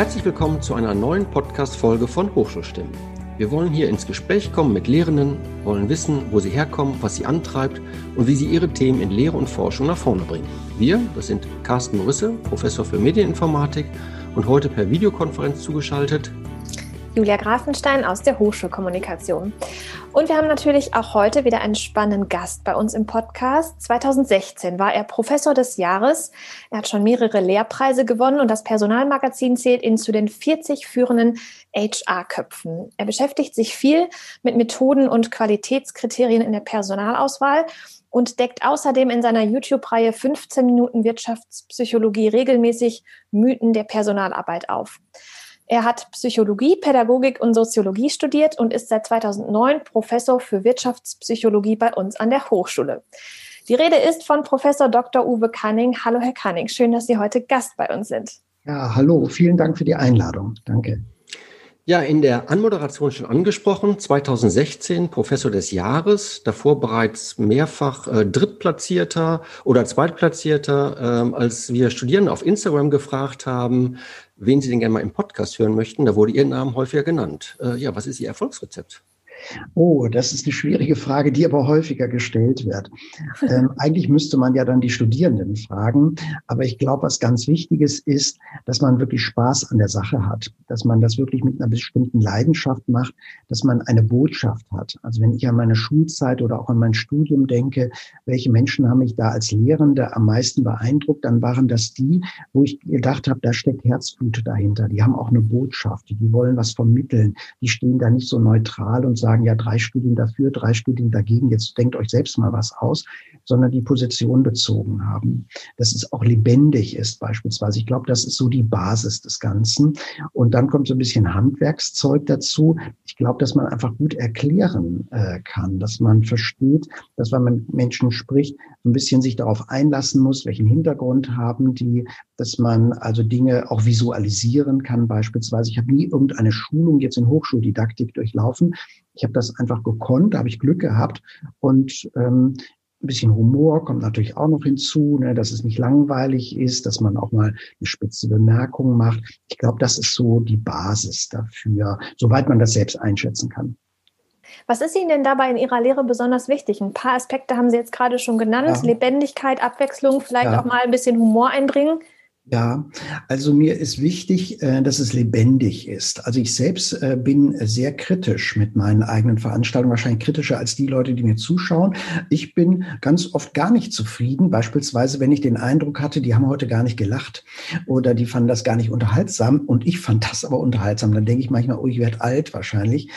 Herzlich willkommen zu einer neuen Podcast-Folge von Hochschulstimmen. Wir wollen hier ins Gespräch kommen mit Lehrenden, wollen wissen, wo sie herkommen, was sie antreibt und wie sie ihre Themen in Lehre und Forschung nach vorne bringen. Wir, das sind Carsten Morisse, Professor für Medieninformatik und heute per Videokonferenz zugeschaltet Julia Grafenstein aus der Hochschulkommunikation. Und wir haben natürlich auch heute wieder einen spannenden Gast bei uns im Podcast. 2016 war er Professor des Jahres. Er hat schon mehrere Lehrpreise gewonnen und das Personalmagazin zählt ihn zu den 40 führenden HR-Köpfen. Er beschäftigt sich viel mit Methoden und Qualitätskriterien in der Personalauswahl und deckt außerdem in seiner YouTube-Reihe 15 Minuten Wirtschaftspsychologie regelmäßig Mythen der Personalarbeit auf. Er hat Psychologie, Pädagogik und Soziologie studiert und ist seit 2009 Professor für Wirtschaftspsychologie bei uns an der Hochschule. Die Rede ist von Professor Dr. Uwe Canning. Hallo, Herr Canning. Schön, dass Sie heute Gast bei uns sind. Ja, hallo. Vielen Dank für die Einladung. Danke. Ja, in der Anmoderation schon angesprochen, 2016 Professor des Jahres, davor bereits mehrfach äh, Drittplatzierter oder Zweitplatzierter. Äh, als wir Studierende auf Instagram gefragt haben, wen sie denn gerne mal im Podcast hören möchten, da wurde Ihr Name häufiger genannt. Äh, ja, was ist Ihr Erfolgsrezept? Oh, das ist eine schwierige Frage, die aber häufiger gestellt wird. Ähm, eigentlich müsste man ja dann die Studierenden fragen, aber ich glaube, was ganz Wichtiges ist, dass man wirklich Spaß an der Sache hat, dass man das wirklich mit einer bestimmten Leidenschaft macht, dass man eine Botschaft hat. Also wenn ich an meine Schulzeit oder auch an mein Studium denke, welche Menschen haben mich da als Lehrende am meisten beeindruckt, dann waren das die, wo ich gedacht habe, da steckt Herzblut dahinter. Die haben auch eine Botschaft, die wollen was vermitteln, die stehen da nicht so neutral und sagen, sagen, ja, drei Studien dafür, drei Studien dagegen, jetzt denkt euch selbst mal was aus, sondern die Position bezogen haben. Dass es auch lebendig ist beispielsweise. Ich glaube, das ist so die Basis des Ganzen. Und dann kommt so ein bisschen Handwerkszeug dazu. Ich glaube, dass man einfach gut erklären äh, kann, dass man versteht, dass wenn man mit Menschen spricht, ein bisschen sich darauf einlassen muss, welchen Hintergrund haben die, dass man also Dinge auch visualisieren kann beispielsweise. Ich habe nie irgendeine Schulung jetzt in Hochschuldidaktik durchlaufen. Ich habe das einfach gekonnt, da habe ich Glück gehabt und ähm, ein bisschen Humor kommt natürlich auch noch hinzu, ne, dass es nicht langweilig ist, dass man auch mal eine spitze Bemerkung macht. Ich glaube, das ist so die Basis dafür, soweit man das selbst einschätzen kann. Was ist Ihnen denn dabei in Ihrer Lehre besonders wichtig? Ein paar Aspekte haben Sie jetzt gerade schon genannt. Ja. Lebendigkeit, Abwechslung, vielleicht ja. auch mal ein bisschen Humor einbringen. Ja, also mir ist wichtig, äh, dass es lebendig ist. Also ich selbst äh, bin sehr kritisch mit meinen eigenen Veranstaltungen, wahrscheinlich kritischer als die Leute, die mir zuschauen. Ich bin ganz oft gar nicht zufrieden, beispielsweise wenn ich den Eindruck hatte, die haben heute gar nicht gelacht oder die fanden das gar nicht unterhaltsam und ich fand das aber unterhaltsam. Dann denke ich manchmal, oh, ich werde alt wahrscheinlich.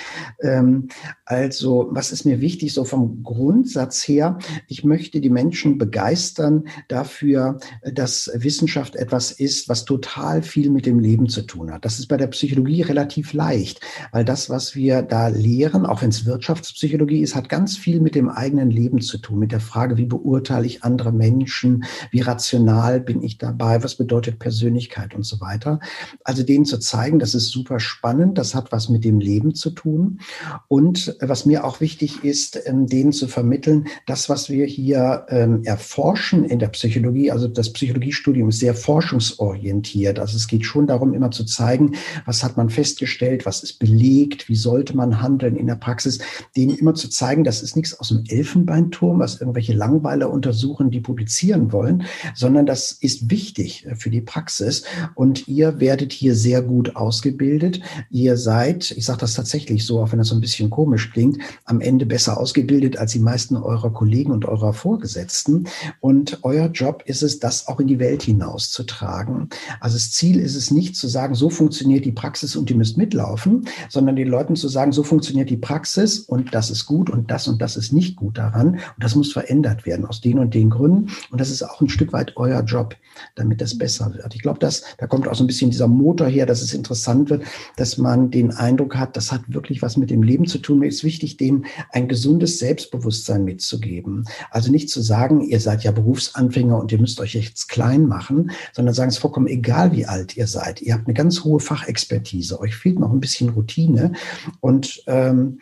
Ähm, also was ist mir wichtig, so vom Grundsatz her, ich möchte die Menschen begeistern dafür, dass Wissenschaft etwas etwas ist, was total viel mit dem Leben zu tun hat. Das ist bei der Psychologie relativ leicht, weil das, was wir da lehren, auch wenn es Wirtschaftspsychologie ist, hat ganz viel mit dem eigenen Leben zu tun, mit der Frage, wie beurteile ich andere Menschen, wie rational bin ich dabei, was bedeutet Persönlichkeit und so weiter. Also denen zu zeigen, das ist super spannend, das hat was mit dem Leben zu tun. Und was mir auch wichtig ist, ähm, denen zu vermitteln, das, was wir hier ähm, erforschen in der Psychologie, also das Psychologiestudium ist sehr forschend, forschungsorientiert. Also es geht schon darum, immer zu zeigen, was hat man festgestellt, was ist belegt, wie sollte man handeln in der Praxis, denen immer zu zeigen, das ist nichts aus dem Elfenbeinturm, was irgendwelche Langweiler untersuchen, die publizieren wollen, sondern das ist wichtig für die Praxis. Und ihr werdet hier sehr gut ausgebildet. Ihr seid, ich sage das tatsächlich so, auch wenn das so ein bisschen komisch klingt, am Ende besser ausgebildet als die meisten eurer Kollegen und eurer Vorgesetzten. Und euer Job ist es, das auch in die Welt hinaus zu tragen. Also das Ziel ist es nicht zu sagen, so funktioniert die Praxis und ihr müsst mitlaufen, sondern den Leuten zu sagen, so funktioniert die Praxis und das ist gut und das und das ist nicht gut daran und das muss verändert werden aus den und den Gründen und das ist auch ein Stück weit euer Job, damit das besser wird. Ich glaube, dass da kommt auch so ein bisschen dieser Motor her, dass es interessant wird, dass man den Eindruck hat, das hat wirklich was mit dem Leben zu tun. Mir ist wichtig, denen ein gesundes Selbstbewusstsein mitzugeben. Also nicht zu sagen, ihr seid ja Berufsanfänger und ihr müsst euch jetzt klein machen, sondern sagen, es ist vollkommen egal, wie alt ihr seid. Ihr habt eine ganz hohe Fachexpertise, euch fehlt noch ein bisschen Routine und ähm,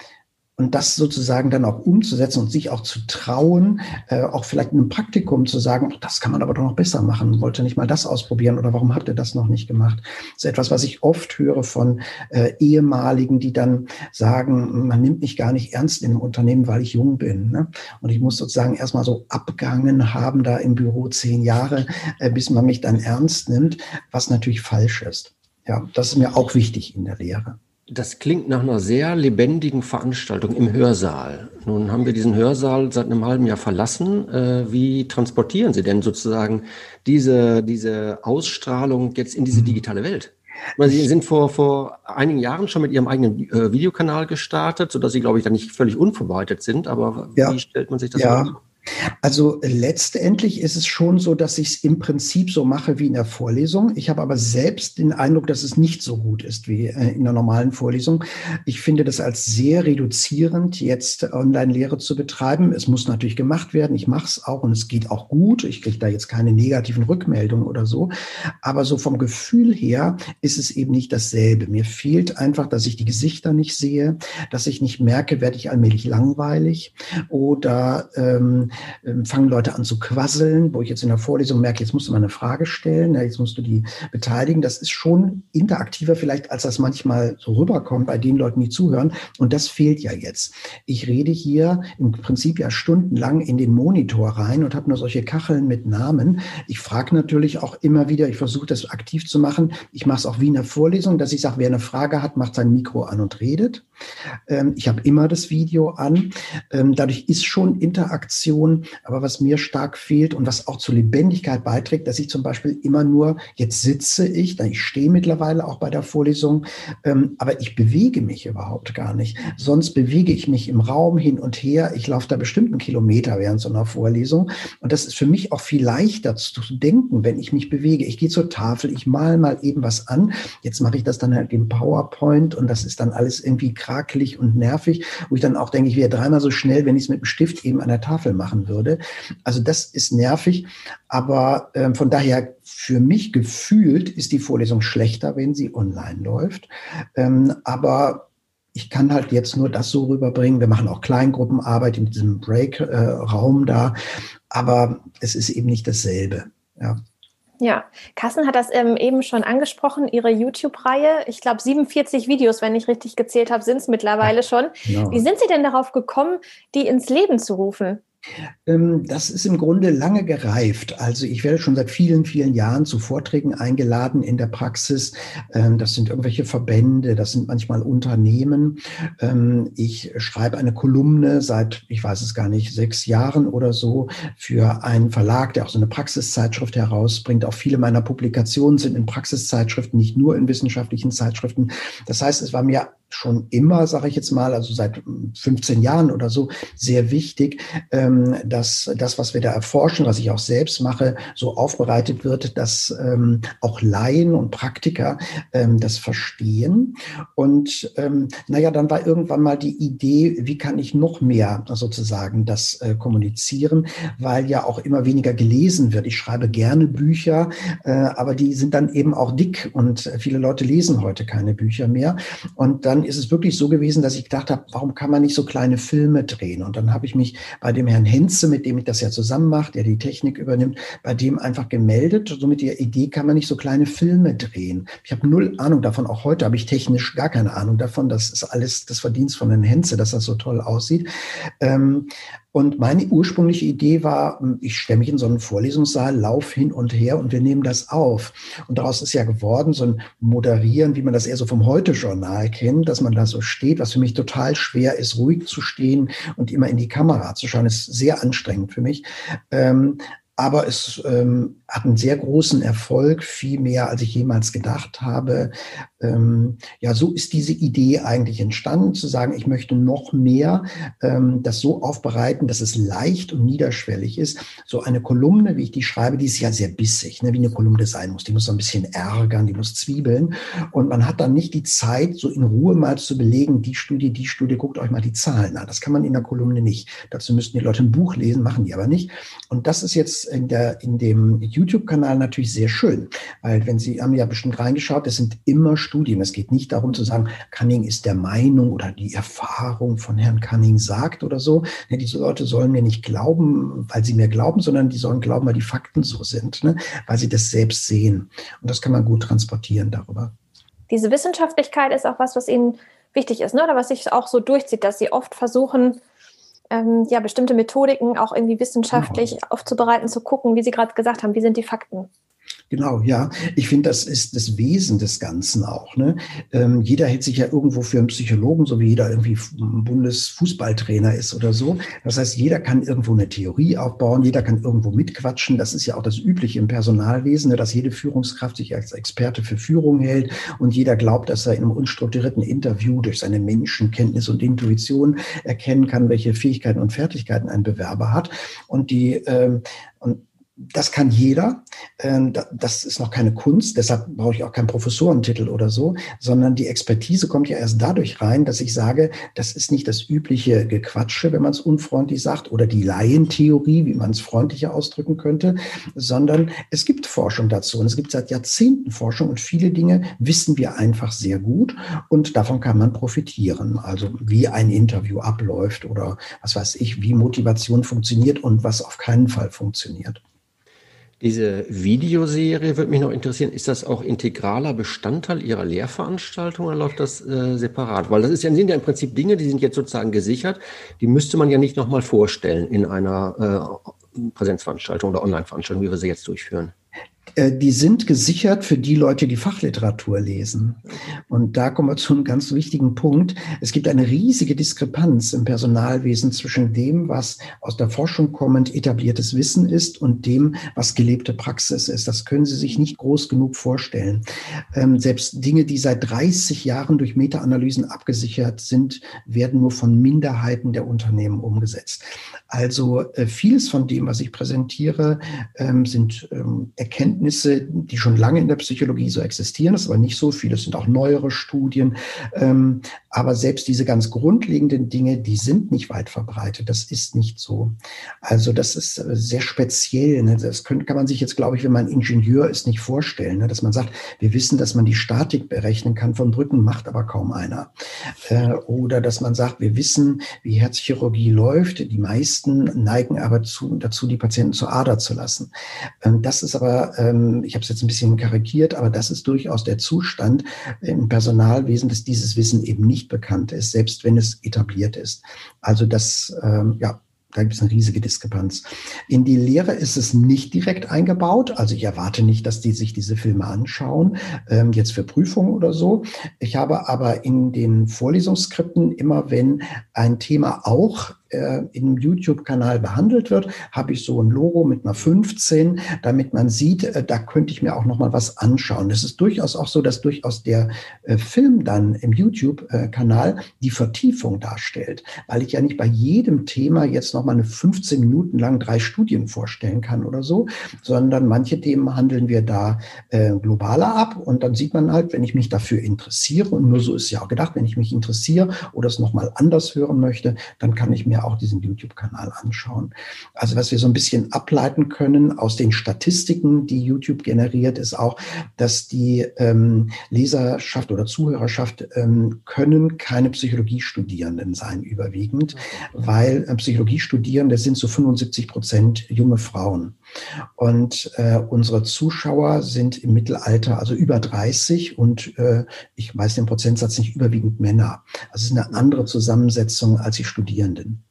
und das sozusagen dann auch umzusetzen und sich auch zu trauen, äh, auch vielleicht in einem Praktikum zu sagen, das kann man aber doch noch besser machen, wollte nicht mal das ausprobieren oder warum habt ihr das noch nicht gemacht? Das ist etwas, was ich oft höre von äh, ehemaligen, die dann sagen, man nimmt mich gar nicht ernst in einem Unternehmen, weil ich jung bin. Ne? Und ich muss sozusagen erstmal so abgangen haben da im Büro zehn Jahre, äh, bis man mich dann ernst nimmt, was natürlich falsch ist. Ja, das ist mir auch wichtig in der Lehre. Das klingt nach einer sehr lebendigen Veranstaltung im Hörsaal. Nun haben wir diesen Hörsaal seit einem halben Jahr verlassen. Äh, wie transportieren Sie denn sozusagen diese, diese Ausstrahlung jetzt in diese digitale Welt? Sie sind vor, vor einigen Jahren schon mit Ihrem eigenen äh, Videokanal gestartet, sodass Sie, glaube ich, da nicht völlig unvorbereitet sind. Aber ja. wie stellt man sich das ja. vor? Also letztendlich ist es schon so, dass ich es im Prinzip so mache wie in der Vorlesung. Ich habe aber selbst den Eindruck, dass es nicht so gut ist wie äh, in der normalen Vorlesung. Ich finde das als sehr reduzierend, jetzt Online-Lehre zu betreiben. Es muss natürlich gemacht werden. Ich mache es auch und es geht auch gut. Ich kriege da jetzt keine negativen Rückmeldungen oder so. Aber so vom Gefühl her ist es eben nicht dasselbe. Mir fehlt einfach, dass ich die Gesichter nicht sehe, dass ich nicht merke, werde ich allmählich langweilig oder ähm, ähm, fangen Leute an zu quasseln, wo ich jetzt in der Vorlesung merke, jetzt musst du mal eine Frage stellen, ja, jetzt musst du die beteiligen. Das ist schon interaktiver vielleicht, als das manchmal so rüberkommt bei den Leuten, die zuhören. Und das fehlt ja jetzt. Ich rede hier im Prinzip ja stundenlang in den Monitor rein und habe nur solche Kacheln mit Namen. Ich frage natürlich auch immer wieder, ich versuche das aktiv zu machen. Ich mache es auch wie in der Vorlesung, dass ich sage, wer eine Frage hat, macht sein Mikro an und redet. Ähm, ich habe immer das Video an. Ähm, dadurch ist schon Interaktion. Aber was mir stark fehlt und was auch zur Lebendigkeit beiträgt, dass ich zum Beispiel immer nur, jetzt sitze ich, ich stehe mittlerweile auch bei der Vorlesung, ähm, aber ich bewege mich überhaupt gar nicht. Sonst bewege ich mich im Raum hin und her. Ich laufe da bestimmt einen Kilometer während so einer Vorlesung. Und das ist für mich auch viel leichter zu denken, wenn ich mich bewege. Ich gehe zur Tafel, ich mal mal eben was an. Jetzt mache ich das dann halt im PowerPoint und das ist dann alles irgendwie krakelig und nervig, wo ich dann auch denke, ich wäre dreimal so schnell, wenn ich es mit dem Stift eben an der Tafel machen würde. Also das ist nervig, aber äh, von daher für mich gefühlt ist die Vorlesung schlechter, wenn sie online läuft. Ähm, aber ich kann halt jetzt nur das so rüberbringen. Wir machen auch Kleingruppenarbeit in diesem Break-Raum äh, da, aber es ist eben nicht dasselbe. Ja. Ja, Kassen hat das ähm, eben schon angesprochen, Ihre YouTube-Reihe. Ich glaube, 47 Videos, wenn ich richtig gezählt habe, sind es mittlerweile schon. Genau. Wie sind Sie denn darauf gekommen, die ins Leben zu rufen? Ähm, das ist im Grunde lange gereift. Also ich werde schon seit vielen, vielen Jahren zu Vorträgen eingeladen in der Praxis. Ähm, das sind irgendwelche Verbände, das sind manchmal Unternehmen. Ähm, ich schreibe eine Kolumne seit, ich weiß es gar nicht, sechs Jahren oder so für einen Verlag, der auch so eine Praxiszeitschrift herausbringt. Auch viele meiner Publikationen sind in Praxiszeitschriften, nicht nur in wissenschaftlichen Zeitschriften. Das heißt, es war mir schon immer, sage ich jetzt mal, also seit 15 Jahren oder so, sehr wichtig, ähm, dass das, was wir da erforschen, was ich auch selbst mache, so aufbereitet wird, dass ähm, auch Laien und Praktiker ähm, das verstehen. Und ähm, naja, dann war irgendwann mal die Idee, wie kann ich noch mehr sozusagen das äh, kommunizieren, weil ja auch immer weniger gelesen wird. Ich schreibe gerne Bücher, äh, aber die sind dann eben auch dick und viele Leute lesen heute keine Bücher mehr. Und dann ist es wirklich so gewesen, dass ich gedacht habe, warum kann man nicht so kleine Filme drehen? Und dann habe ich mich bei dem Herrn Henze, mit dem ich das ja zusammen mache, der die Technik übernimmt, bei dem einfach gemeldet. So mit der Idee kann man nicht so kleine Filme drehen. Ich habe null Ahnung davon. Auch heute habe ich technisch gar keine Ahnung davon. Das ist alles das Verdienst von Herrn Henze, dass das so toll aussieht. Ähm, und meine ursprüngliche Idee war, hm, ich stelle mich in so einen Vorlesungssaal, lauf hin und her und wir nehmen das auf. Und daraus ist ja geworden so ein Moderieren, wie man das eher so vom Heute-Journal kennt, dass man da so steht, was für mich total schwer ist, ruhig zu stehen und immer in die Kamera zu schauen, ist sehr anstrengend für mich. Ähm, aber es ähm, hat einen sehr großen Erfolg, viel mehr, als ich jemals gedacht habe. Ähm, ja, so ist diese Idee eigentlich entstanden, zu sagen, ich möchte noch mehr ähm, das so aufbereiten, dass es leicht und niederschwellig ist. So eine Kolumne, wie ich die schreibe, die ist ja sehr bissig, ne, wie eine Kolumne sein muss. Die muss so ein bisschen ärgern, die muss zwiebeln. Und man hat dann nicht die Zeit, so in Ruhe mal zu belegen, die Studie, die Studie, guckt euch mal die Zahlen an. Das kann man in der Kolumne nicht. Dazu müssten die Leute ein Buch lesen, machen die aber nicht. Und das ist jetzt in, der, in dem YouTube-Kanal natürlich sehr schön, weil wenn Sie haben ja bestimmt reingeschaut, es sind immer Studien. Es geht nicht darum zu sagen, Cunning ist der Meinung oder die Erfahrung von Herrn Cunning sagt oder so. Ne, diese Leute sollen mir nicht glauben, weil sie mir glauben, sondern die sollen glauben, weil die Fakten so sind, ne? weil sie das selbst sehen. Und das kann man gut transportieren darüber. Diese Wissenschaftlichkeit ist auch was, was Ihnen wichtig ist, ne? oder was sich auch so durchzieht, dass Sie oft versuchen, ähm, ja, bestimmte Methodiken auch irgendwie wissenschaftlich genau. aufzubereiten, zu gucken, wie Sie gerade gesagt haben, wie sind die Fakten. Genau, ja. Ich finde, das ist das Wesen des Ganzen auch. Ne? Ähm, jeder hält sich ja irgendwo für einen Psychologen, so wie jeder irgendwie Bundesfußballtrainer ist oder so. Das heißt, jeder kann irgendwo eine Theorie aufbauen, jeder kann irgendwo mitquatschen. Das ist ja auch das Übliche im Personalwesen, ne? dass jede Führungskraft sich als Experte für Führung hält und jeder glaubt, dass er in einem unstrukturierten Interview durch seine Menschenkenntnis und Intuition erkennen kann, welche Fähigkeiten und Fertigkeiten ein Bewerber hat. Und die ähm, und das kann jeder. Ähm, das ist noch keine Kunst, deshalb brauche ich auch keinen Professorentitel oder so, sondern die Expertise kommt ja erst dadurch rein, dass ich sage, das ist nicht das übliche Gequatsche, wenn man es unfreundlich sagt, oder die Laientheorie, wie man es freundlicher ausdrücken könnte, sondern es gibt Forschung dazu und es gibt seit Jahrzehnten Forschung und viele Dinge wissen wir einfach sehr gut und davon kann man profitieren. Also wie ein Interview abläuft oder was weiß ich, wie Motivation funktioniert und was auf keinen Fall funktioniert. Diese Videoserie würde mich noch interessieren. Ist das auch integraler Bestandteil Ihrer Lehrveranstaltung oder läuft das äh, separat? Weil das ist ja, sind ja im Prinzip Dinge, die sind jetzt sozusagen gesichert. Die müsste man ja nicht nochmal vorstellen in einer äh, Präsenzveranstaltung oder Online-Veranstaltung, wie wir sie jetzt durchführen. Äh, die sind gesichert für die Leute, die Fachliteratur lesen. Und da kommen wir zu einem ganz wichtigen Punkt. Es gibt eine riesige Diskrepanz im Personalwesen zwischen dem, was aus der Forschung kommend etabliertes Wissen ist und dem, was gelebte Praxis ist. Das können Sie sich nicht groß genug vorstellen. Ähm, selbst Dinge, die seit 30 Jahren durch Meta-Analysen abgesichert sind, werden nur von Minderheiten der Unternehmen umgesetzt. Also äh, vieles von dem, was ich präsentiere, ähm, sind ähm, Erkenntnisse, die schon lange in der Psychologie so existieren. Das ist aber nicht so viel. Es sind auch neuere Studien. Ähm, aber selbst diese ganz grundlegenden Dinge, die sind nicht weit verbreitet. Das ist nicht so. Also das ist äh, sehr speziell. Ne? Das kann man sich jetzt, glaube ich, wenn man Ingenieur ist, nicht vorstellen, ne? dass man sagt, wir wissen, dass man die Statik berechnen kann von Brücken, macht aber kaum einer. Äh, oder dass man sagt, wir wissen, wie Herzchirurgie läuft. Die meisten neigen aber zu, dazu, die Patienten zur Ader zu lassen. Ähm, das ist aber, ähm, ich habe es jetzt ein bisschen karikiert, aber das ist durchaus der Zustand im Personalwesen, dass dieses Wissen eben nicht bekannt ist, selbst wenn es etabliert ist. Also das, ähm, ja, da gibt es eine riesige Diskrepanz. In die Lehre ist es nicht direkt eingebaut. Also ich erwarte nicht, dass die sich diese Filme anschauen, ähm, jetzt für Prüfungen oder so. Ich habe aber in den Vorlesungsskripten immer, wenn ein Thema auch äh, im YouTube-Kanal behandelt wird, habe ich so ein Logo mit einer 15, damit man sieht, äh, da könnte ich mir auch noch mal was anschauen. Es ist durchaus auch so, dass durchaus der äh, Film dann im YouTube-Kanal die Vertiefung darstellt, weil ich ja nicht bei jedem Thema jetzt noch mal eine 15 Minuten lang drei Studien vorstellen kann oder so, sondern manche Themen handeln wir da äh, globaler ab und dann sieht man halt, wenn ich mich dafür interessiere und nur so ist ja auch gedacht, wenn ich mich interessiere oder es noch mal anders hören möchte, dann kann ich mir auch diesen YouTube-Kanal anschauen. Also was wir so ein bisschen ableiten können aus den Statistiken, die YouTube generiert, ist auch, dass die ähm, Leserschaft oder Zuhörerschaft ähm, können keine Psychologiestudierenden sein überwiegend, weil äh, Psychologiestudierende sind zu 75 Prozent junge Frauen. Und äh, unsere Zuschauer sind im Mittelalter, also über 30 und äh, ich weiß den Prozentsatz nicht, überwiegend Männer. Also es ist eine andere Zusammensetzung als die Studierenden.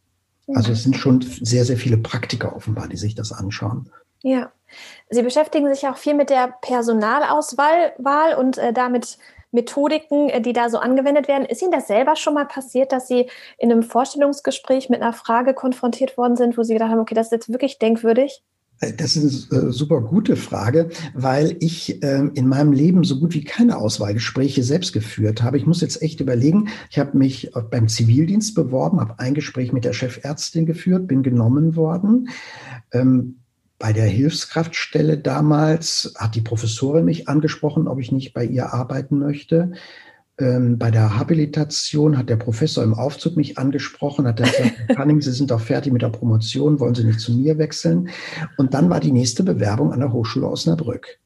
Also es sind schon sehr, sehr viele Praktiker offenbar, die sich das anschauen. Ja, Sie beschäftigen sich auch viel mit der Personalauswahl Wahl und äh, damit Methodiken, äh, die da so angewendet werden. Ist Ihnen das selber schon mal passiert, dass Sie in einem Vorstellungsgespräch mit einer Frage konfrontiert worden sind, wo Sie gedacht haben, okay, das ist jetzt wirklich denkwürdig? Das ist eine äh, super gute Frage, weil ich äh, in meinem Leben so gut wie keine Auswahlgespräche selbst geführt habe. Ich muss jetzt echt überlegen. Ich habe mich beim Zivildienst beworben, habe ein Gespräch mit der Chefärztin geführt, bin genommen worden. Ähm, bei der Hilfskraftstelle damals hat die Professorin mich angesprochen, ob ich nicht bei ihr arbeiten möchte. Ähm, bei der Habilitation hat der Professor im Aufzug mich angesprochen, hat gesagt, Herr Cunning, Sie sind doch fertig mit der Promotion, wollen Sie nicht zu mir wechseln? Und dann war die nächste Bewerbung an der Hochschule Osnabrück.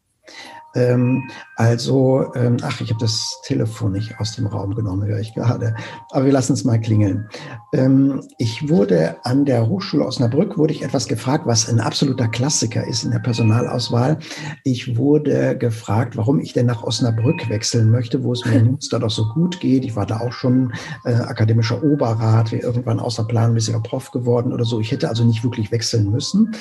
Ähm, also, ähm, ach, ich habe das Telefon nicht aus dem Raum genommen, höre ich gerade. Aber wir lassen es mal klingeln. Ähm, ich wurde an der Hochschule Osnabrück, wurde ich etwas gefragt, was ein absoluter Klassiker ist in der Personalauswahl. Ich wurde gefragt, warum ich denn nach Osnabrück wechseln möchte, wo es mir in Münster doch so gut geht. Ich war da auch schon äh, akademischer Oberrat, wie irgendwann außerplanmäßiger Prof geworden oder so. Ich hätte also nicht wirklich wechseln müssen.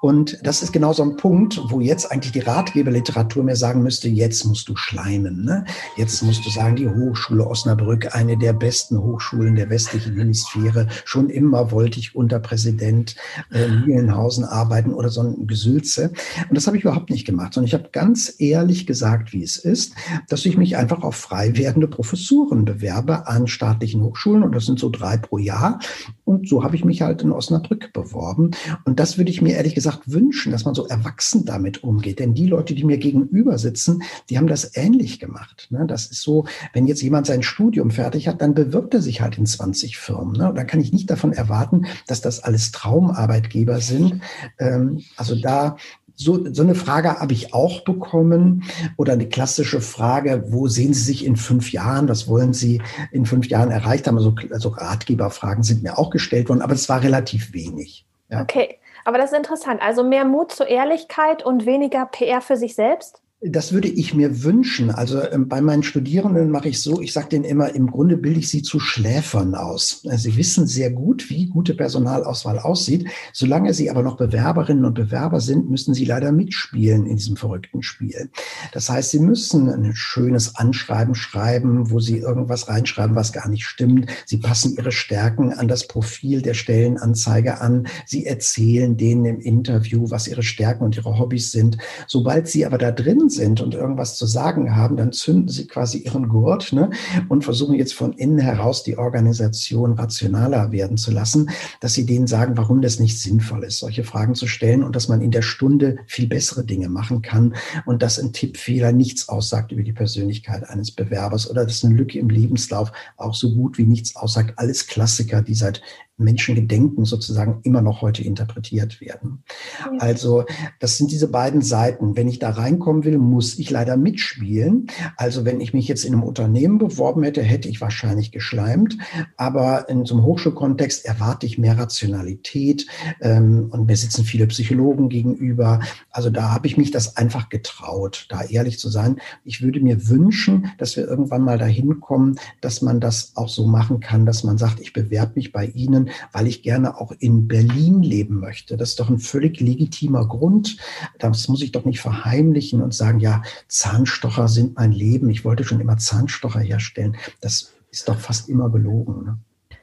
Und das ist genau so ein Punkt, wo jetzt eigentlich die Ratgeberliteratur mir sagen müsste, jetzt musst du schleimen. Ne? Jetzt musst du sagen, die Hochschule Osnabrück, eine der besten Hochschulen der westlichen Hemisphäre. Schon immer wollte ich unter Präsident äh, Mühlenhausen arbeiten oder so ein Gesülze. Und das habe ich überhaupt nicht gemacht, sondern ich habe ganz ehrlich gesagt, wie es ist, dass ich mich einfach auf frei werdende Professuren bewerbe an staatlichen Hochschulen. Und das sind so drei pro Jahr. Und so habe ich mich halt in Osnabrück beworben. Und das würde ich mir ehrlich gesagt wünschen, dass man so erwachsen damit umgeht. Denn die Leute, die mir gegenüber sitzen, die haben das ähnlich gemacht. Ne? Das ist so, wenn jetzt jemand sein Studium fertig hat, dann bewirbt er sich halt in 20 Firmen. Ne? Und dann kann ich nicht davon erwarten, dass das alles Traumarbeitgeber sind. Ähm, also da so, so eine Frage habe ich auch bekommen oder eine klassische Frage, wo sehen Sie sich in fünf Jahren? Was wollen Sie in fünf Jahren erreicht haben? Also, also Ratgeberfragen sind mir auch gestellt worden, aber es war relativ wenig. Ja. Okay, aber das ist interessant. Also mehr Mut zur Ehrlichkeit und weniger PR für sich selbst? Das würde ich mir wünschen. Also ähm, bei meinen Studierenden mache ich so, ich sage denen immer, im Grunde bilde ich sie zu Schläfern aus. Also sie wissen sehr gut, wie gute Personalauswahl aussieht. Solange sie aber noch Bewerberinnen und Bewerber sind, müssen sie leider mitspielen in diesem verrückten Spiel. Das heißt, sie müssen ein schönes Anschreiben schreiben, wo sie irgendwas reinschreiben, was gar nicht stimmt. Sie passen ihre Stärken an das Profil der Stellenanzeige an. Sie erzählen denen im Interview, was ihre Stärken und ihre Hobbys sind. Sobald sie aber da drin sind und irgendwas zu sagen haben, dann zünden sie quasi ihren Gurt ne, und versuchen jetzt von innen heraus die Organisation rationaler werden zu lassen, dass sie denen sagen, warum das nicht sinnvoll ist, solche Fragen zu stellen und dass man in der Stunde viel bessere Dinge machen kann und dass ein Tippfehler nichts aussagt über die Persönlichkeit eines Bewerbers oder dass eine Lücke im Lebenslauf auch so gut wie nichts aussagt. Alles Klassiker, die seit Menschengedenken sozusagen immer noch heute interpretiert werden. Ja. Also das sind diese beiden Seiten. Wenn ich da reinkommen will, muss ich leider mitspielen. Also wenn ich mich jetzt in einem Unternehmen beworben hätte, hätte ich wahrscheinlich geschleimt. Aber in so einem Hochschulkontext erwarte ich mehr Rationalität. Ähm, und mir sitzen viele Psychologen gegenüber. Also da habe ich mich das einfach getraut, da ehrlich zu sein. Ich würde mir wünschen, dass wir irgendwann mal dahin kommen, dass man das auch so machen kann, dass man sagt, ich bewerbe mich bei Ihnen weil ich gerne auch in Berlin leben möchte. Das ist doch ein völlig legitimer Grund. Das muss ich doch nicht verheimlichen und sagen, ja, Zahnstocher sind mein Leben. Ich wollte schon immer Zahnstocher herstellen. Das ist doch fast immer gelogen. Ne?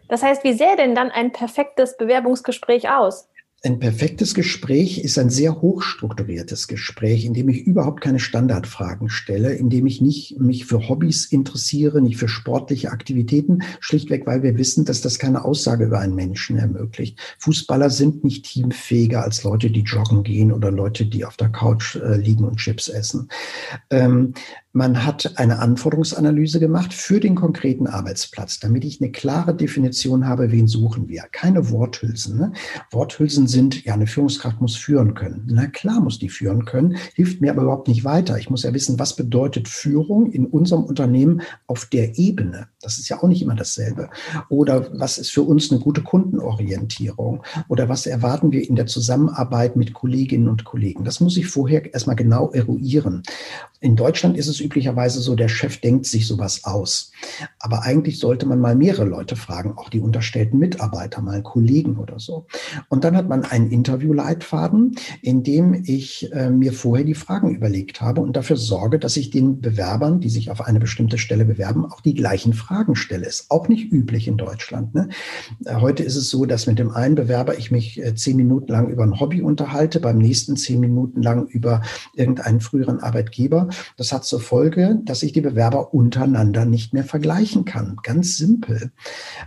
Das heißt, wie sähe denn dann ein perfektes Bewerbungsgespräch aus? Ein perfektes Gespräch ist ein sehr hochstrukturiertes Gespräch, in dem ich überhaupt keine Standardfragen stelle, in dem ich nicht mich für Hobbys interessiere, nicht für sportliche Aktivitäten, schlichtweg, weil wir wissen, dass das keine Aussage über einen Menschen ermöglicht. Fußballer sind nicht teamfähiger als Leute, die joggen gehen oder Leute, die auf der Couch äh, liegen und Chips essen. Ähm, man hat eine Anforderungsanalyse gemacht für den konkreten Arbeitsplatz, damit ich eine klare Definition habe, wen suchen wir. Keine Worthülsen. Ne? Worthülsen sind, ja, eine Führungskraft muss führen können. Na klar muss die führen können, hilft mir aber überhaupt nicht weiter. Ich muss ja wissen, was bedeutet Führung in unserem Unternehmen auf der Ebene. Das ist ja auch nicht immer dasselbe. Oder was ist für uns eine gute Kundenorientierung? Oder was erwarten wir in der Zusammenarbeit mit Kolleginnen und Kollegen? Das muss ich vorher erstmal genau eruieren. In Deutschland ist es üblicherweise so, der Chef denkt sich sowas aus. Aber eigentlich sollte man mal mehrere Leute fragen, auch die unterstellten Mitarbeiter, mal Kollegen oder so. Und dann hat man einen Interviewleitfaden, in dem ich äh, mir vorher die Fragen überlegt habe und dafür sorge, dass ich den Bewerbern, die sich auf eine bestimmte Stelle bewerben, auch die gleichen Fragen Fragen stelle. Ist auch nicht üblich in Deutschland. Ne? Äh, heute ist es so, dass mit dem einen Bewerber ich mich äh, zehn Minuten lang über ein Hobby unterhalte, beim nächsten zehn Minuten lang über irgendeinen früheren Arbeitgeber. Das hat zur Folge, dass ich die Bewerber untereinander nicht mehr vergleichen kann. Ganz simpel.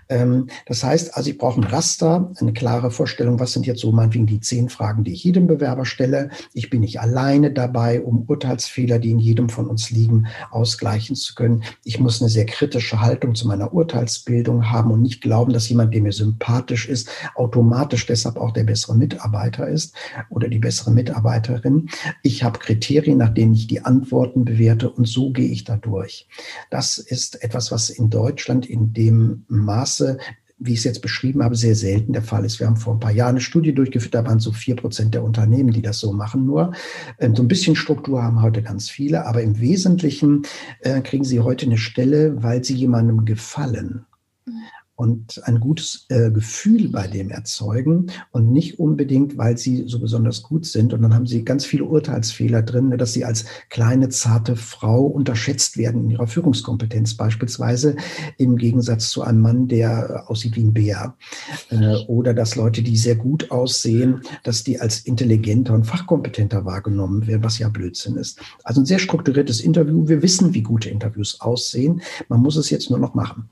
Ähm, das heißt, also ich brauche ein Raster, eine klare Vorstellung, was sind jetzt so meinetwegen die zehn Fragen, die ich jedem Bewerber stelle. Ich bin nicht alleine dabei, um Urteilsfehler, die in jedem von uns liegen, ausgleichen zu können. Ich muss eine sehr kritische Haltung zu meiner Urteilsbildung haben und nicht glauben, dass jemand, der mir sympathisch ist, automatisch deshalb auch der bessere Mitarbeiter ist oder die bessere Mitarbeiterin. Ich habe Kriterien, nach denen ich die Antworten bewerte und so gehe ich da durch. Das ist etwas, was in Deutschland in dem Maße wie ich es jetzt beschrieben habe, sehr selten der Fall ist. Wir haben vor ein paar Jahren eine Studie durchgeführt, da waren so vier Prozent der Unternehmen, die das so machen nur. Ähm, so ein bisschen Struktur haben heute ganz viele, aber im Wesentlichen äh, kriegen sie heute eine Stelle, weil sie jemandem gefallen und ein gutes äh, Gefühl bei dem erzeugen und nicht unbedingt, weil sie so besonders gut sind. Und dann haben sie ganz viele Urteilsfehler drin, ne, dass sie als kleine, zarte Frau unterschätzt werden in ihrer Führungskompetenz beispielsweise, im Gegensatz zu einem Mann, der aussieht wie ein Bär. Äh, oder dass Leute, die sehr gut aussehen, dass die als intelligenter und fachkompetenter wahrgenommen werden, was ja Blödsinn ist. Also ein sehr strukturiertes Interview. Wir wissen, wie gute Interviews aussehen. Man muss es jetzt nur noch machen.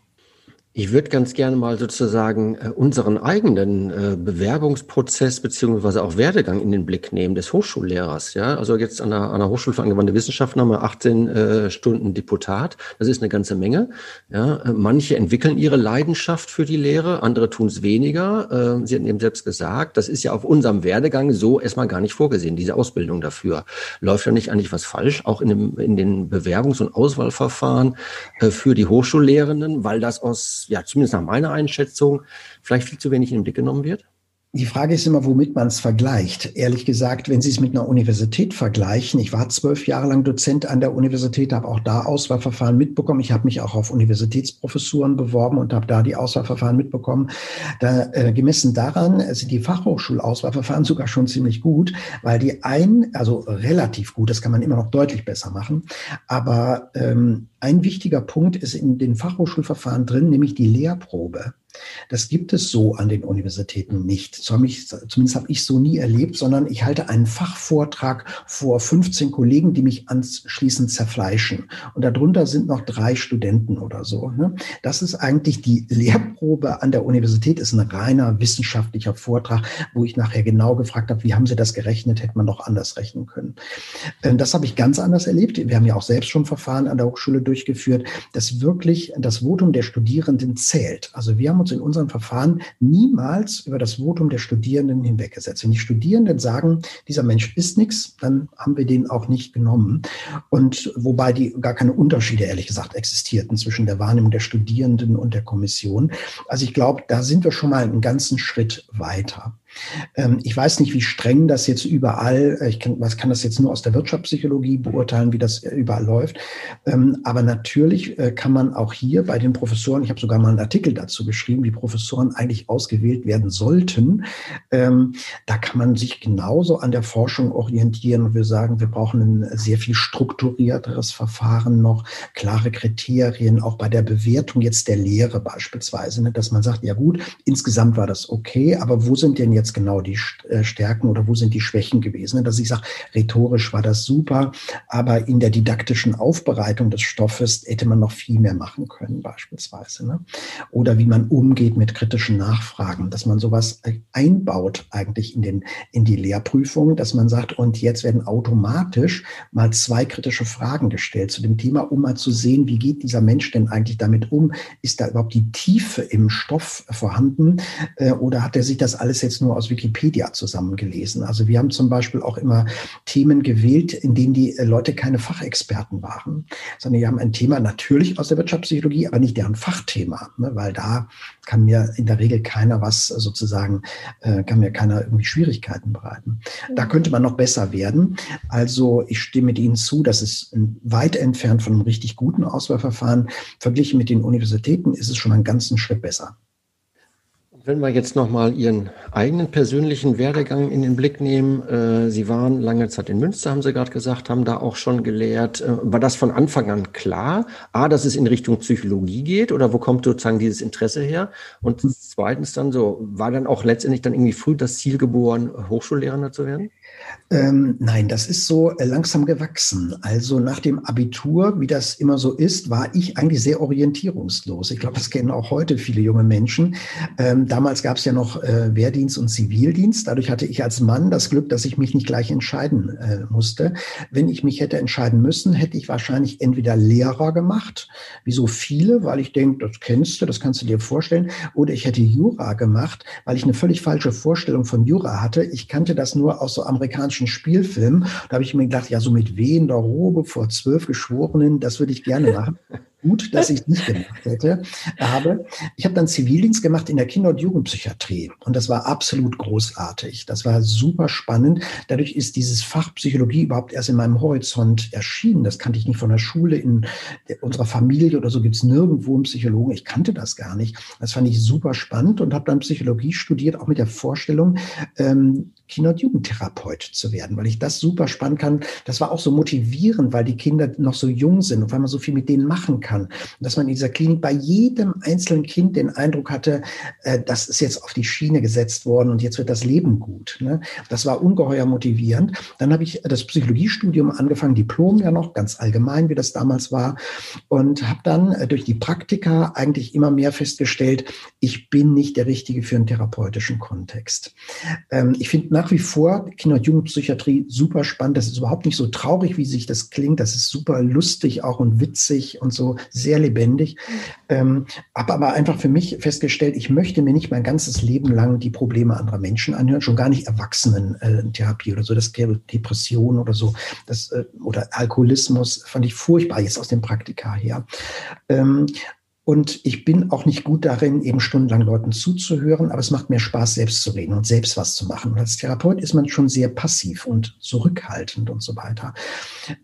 Ich würde ganz gerne mal sozusagen äh, unseren eigenen äh, Bewerbungsprozess beziehungsweise auch Werdegang in den Blick nehmen des Hochschullehrers. Ja, also jetzt an der, an der Hochschule für angewandte Wissenschaften haben wir 18 äh, Stunden Deputat. Das ist eine ganze Menge. Ja, äh, manche entwickeln ihre Leidenschaft für die Lehre, andere tun es weniger. Äh, Sie hatten eben selbst gesagt, das ist ja auf unserem Werdegang so erstmal gar nicht vorgesehen, diese Ausbildung dafür. Läuft ja nicht eigentlich was falsch, auch in, dem, in den Bewerbungs- und Auswahlverfahren äh, für die Hochschullehrenden, weil das aus ja zumindest nach meiner Einschätzung, vielleicht viel zu wenig in den Blick genommen wird? Die Frage ist immer, womit man es vergleicht. Ehrlich gesagt, wenn Sie es mit einer Universität vergleichen, ich war zwölf Jahre lang Dozent an der Universität, habe auch da Auswahlverfahren mitbekommen. Ich habe mich auch auf Universitätsprofessuren beworben und habe da die Auswahlverfahren mitbekommen. Da, äh, gemessen daran sind die Fachhochschulauswahlverfahren sogar schon ziemlich gut, weil die ein, also relativ gut, das kann man immer noch deutlich besser machen, aber ähm, ein wichtiger Punkt ist in den Fachhochschulverfahren drin, nämlich die Lehrprobe. Das gibt es so an den Universitäten nicht. Zumindest habe ich so nie erlebt, sondern ich halte einen Fachvortrag vor 15 Kollegen, die mich anschließend zerfleischen. Und darunter sind noch drei Studenten oder so. Ne? Das ist eigentlich die Lehrprobe an der Universität, ist ein reiner wissenschaftlicher Vortrag, wo ich nachher genau gefragt habe, wie haben Sie das gerechnet? Hätte man doch anders rechnen können. Ähm, das habe ich ganz anders erlebt. Wir haben ja auch selbst schon Verfahren an der Hochschule durchgeführt, dass wirklich das Votum der Studierenden zählt. Also wir haben uns in unserem Verfahren niemals über das Votum der Studierenden hinweggesetzt. Wenn die Studierenden sagen, dieser Mensch ist nichts, dann haben wir den auch nicht genommen. Und wobei die gar keine Unterschiede, ehrlich gesagt, existierten zwischen der Wahrnehmung der Studierenden und der Kommission. Also ich glaube, da sind wir schon mal einen ganzen Schritt weiter. Ähm, ich weiß nicht, wie streng das jetzt überall, äh, ich kann, was kann das jetzt nur aus der Wirtschaftspsychologie beurteilen, wie das überall läuft. Ähm, aber natürlich äh, kann man auch hier bei den Professoren, ich habe sogar mal einen Artikel dazu geschrieben, wie Professoren eigentlich ausgewählt werden sollten. Ähm, da kann man sich genauso an der Forschung orientieren und wir sagen, wir brauchen ein sehr viel strukturierteres Verfahren noch, klare Kriterien, auch bei der Bewertung jetzt der Lehre beispielsweise, ne, dass man sagt, ja gut, insgesamt war das okay, aber wo sind denn jetzt jetzt genau die äh, Stärken oder wo sind die Schwächen gewesen. Dass ich sage, rhetorisch war das super, aber in der didaktischen Aufbereitung des Stoffes hätte man noch viel mehr machen können, beispielsweise. Ne? Oder wie man umgeht mit kritischen Nachfragen, dass man sowas äh, einbaut eigentlich in, den, in die Lehrprüfung, dass man sagt, und jetzt werden automatisch mal zwei kritische Fragen gestellt zu dem Thema, um mal zu sehen, wie geht dieser Mensch denn eigentlich damit um? Ist da überhaupt die Tiefe im Stoff vorhanden? Äh, oder hat er sich das alles jetzt nur aus Wikipedia zusammengelesen. Also wir haben zum Beispiel auch immer Themen gewählt, in denen die äh, Leute keine Fachexperten waren, sondern die haben ein Thema natürlich aus der Wirtschaftspsychologie, aber nicht deren Fachthema, ne, weil da kann mir in der Regel keiner was sozusagen, äh, kann mir keiner irgendwie Schwierigkeiten bereiten. Da könnte man noch besser werden. Also ich stimme mit Ihnen zu, das ist weit entfernt von einem richtig guten Auswahlverfahren. Verglichen mit den Universitäten ist es schon einen ganzen Schritt besser. Wenn wir jetzt nochmal Ihren eigenen persönlichen Werdegang in den Blick nehmen, äh, Sie waren lange Zeit in Münster, haben Sie gerade gesagt, haben da auch schon gelehrt. Äh, war das von Anfang an klar? A, dass es in Richtung Psychologie geht oder wo kommt sozusagen dieses Interesse her? Und zweitens dann so, war dann auch letztendlich dann irgendwie früh das Ziel geboren, Hochschullehrer zu werden? Ähm, nein, das ist so äh, langsam gewachsen. Also nach dem Abitur, wie das immer so ist, war ich eigentlich sehr orientierungslos. Ich glaube, das kennen auch heute viele junge Menschen. Ähm, damals gab es ja noch äh, Wehrdienst und Zivildienst. Dadurch hatte ich als Mann das Glück, dass ich mich nicht gleich entscheiden äh, musste. Wenn ich mich hätte entscheiden müssen, hätte ich wahrscheinlich entweder Lehrer gemacht, wie so viele, weil ich denke, das kennst du, das kannst du dir vorstellen, oder ich hätte Jura gemacht, weil ich eine völlig falsche Vorstellung von Jura hatte. Ich kannte das nur aus so amerikanischen amerikanischen Spielfilm. Da habe ich mir gedacht, ja, so mit wehender Robe vor zwölf Geschworenen, das würde ich gerne machen. Gut, dass ich es nicht gemacht hätte. Aber ich habe dann Zivildienst gemacht in der Kinder- und Jugendpsychiatrie. Und das war absolut großartig. Das war super spannend. Dadurch ist dieses Fach Psychologie überhaupt erst in meinem Horizont erschienen. Das kannte ich nicht von der Schule. In unserer Familie oder so gibt es nirgendwo einen Psychologen. Ich kannte das gar nicht. Das fand ich super spannend und habe dann Psychologie studiert, auch mit der Vorstellung, ähm, Kinder- und Jugendtherapeut zu werden, weil ich das super spannend kann. Das war auch so motivierend, weil die Kinder noch so jung sind und weil man so viel mit denen machen kann. Und dass man in dieser Klinik bei jedem einzelnen Kind den Eindruck hatte, äh, das ist jetzt auf die Schiene gesetzt worden und jetzt wird das Leben gut. Ne? Das war ungeheuer motivierend. Dann habe ich das Psychologiestudium angefangen, Diplom ja noch, ganz allgemein, wie das damals war. Und habe dann äh, durch die Praktika eigentlich immer mehr festgestellt, ich bin nicht der Richtige für einen therapeutischen Kontext. Ähm, ich finde nach wie vor Kinder- und Jugendpsychiatrie super spannend. Das ist überhaupt nicht so traurig, wie sich das klingt. Das ist super lustig auch und witzig und so sehr lebendig. Ähm, habe aber einfach für mich festgestellt, ich möchte mir nicht mein ganzes Leben lang die Probleme anderer Menschen anhören, schon gar nicht Erwachsenentherapie äh, oder so, das gäbe Depression oder so, das, äh, oder Alkoholismus fand ich furchtbar jetzt aus dem Praktika her. Ähm, und ich bin auch nicht gut darin, eben stundenlang Leuten zuzuhören, aber es macht mir Spaß, selbst zu reden und selbst was zu machen. Und als Therapeut ist man schon sehr passiv und zurückhaltend und so weiter.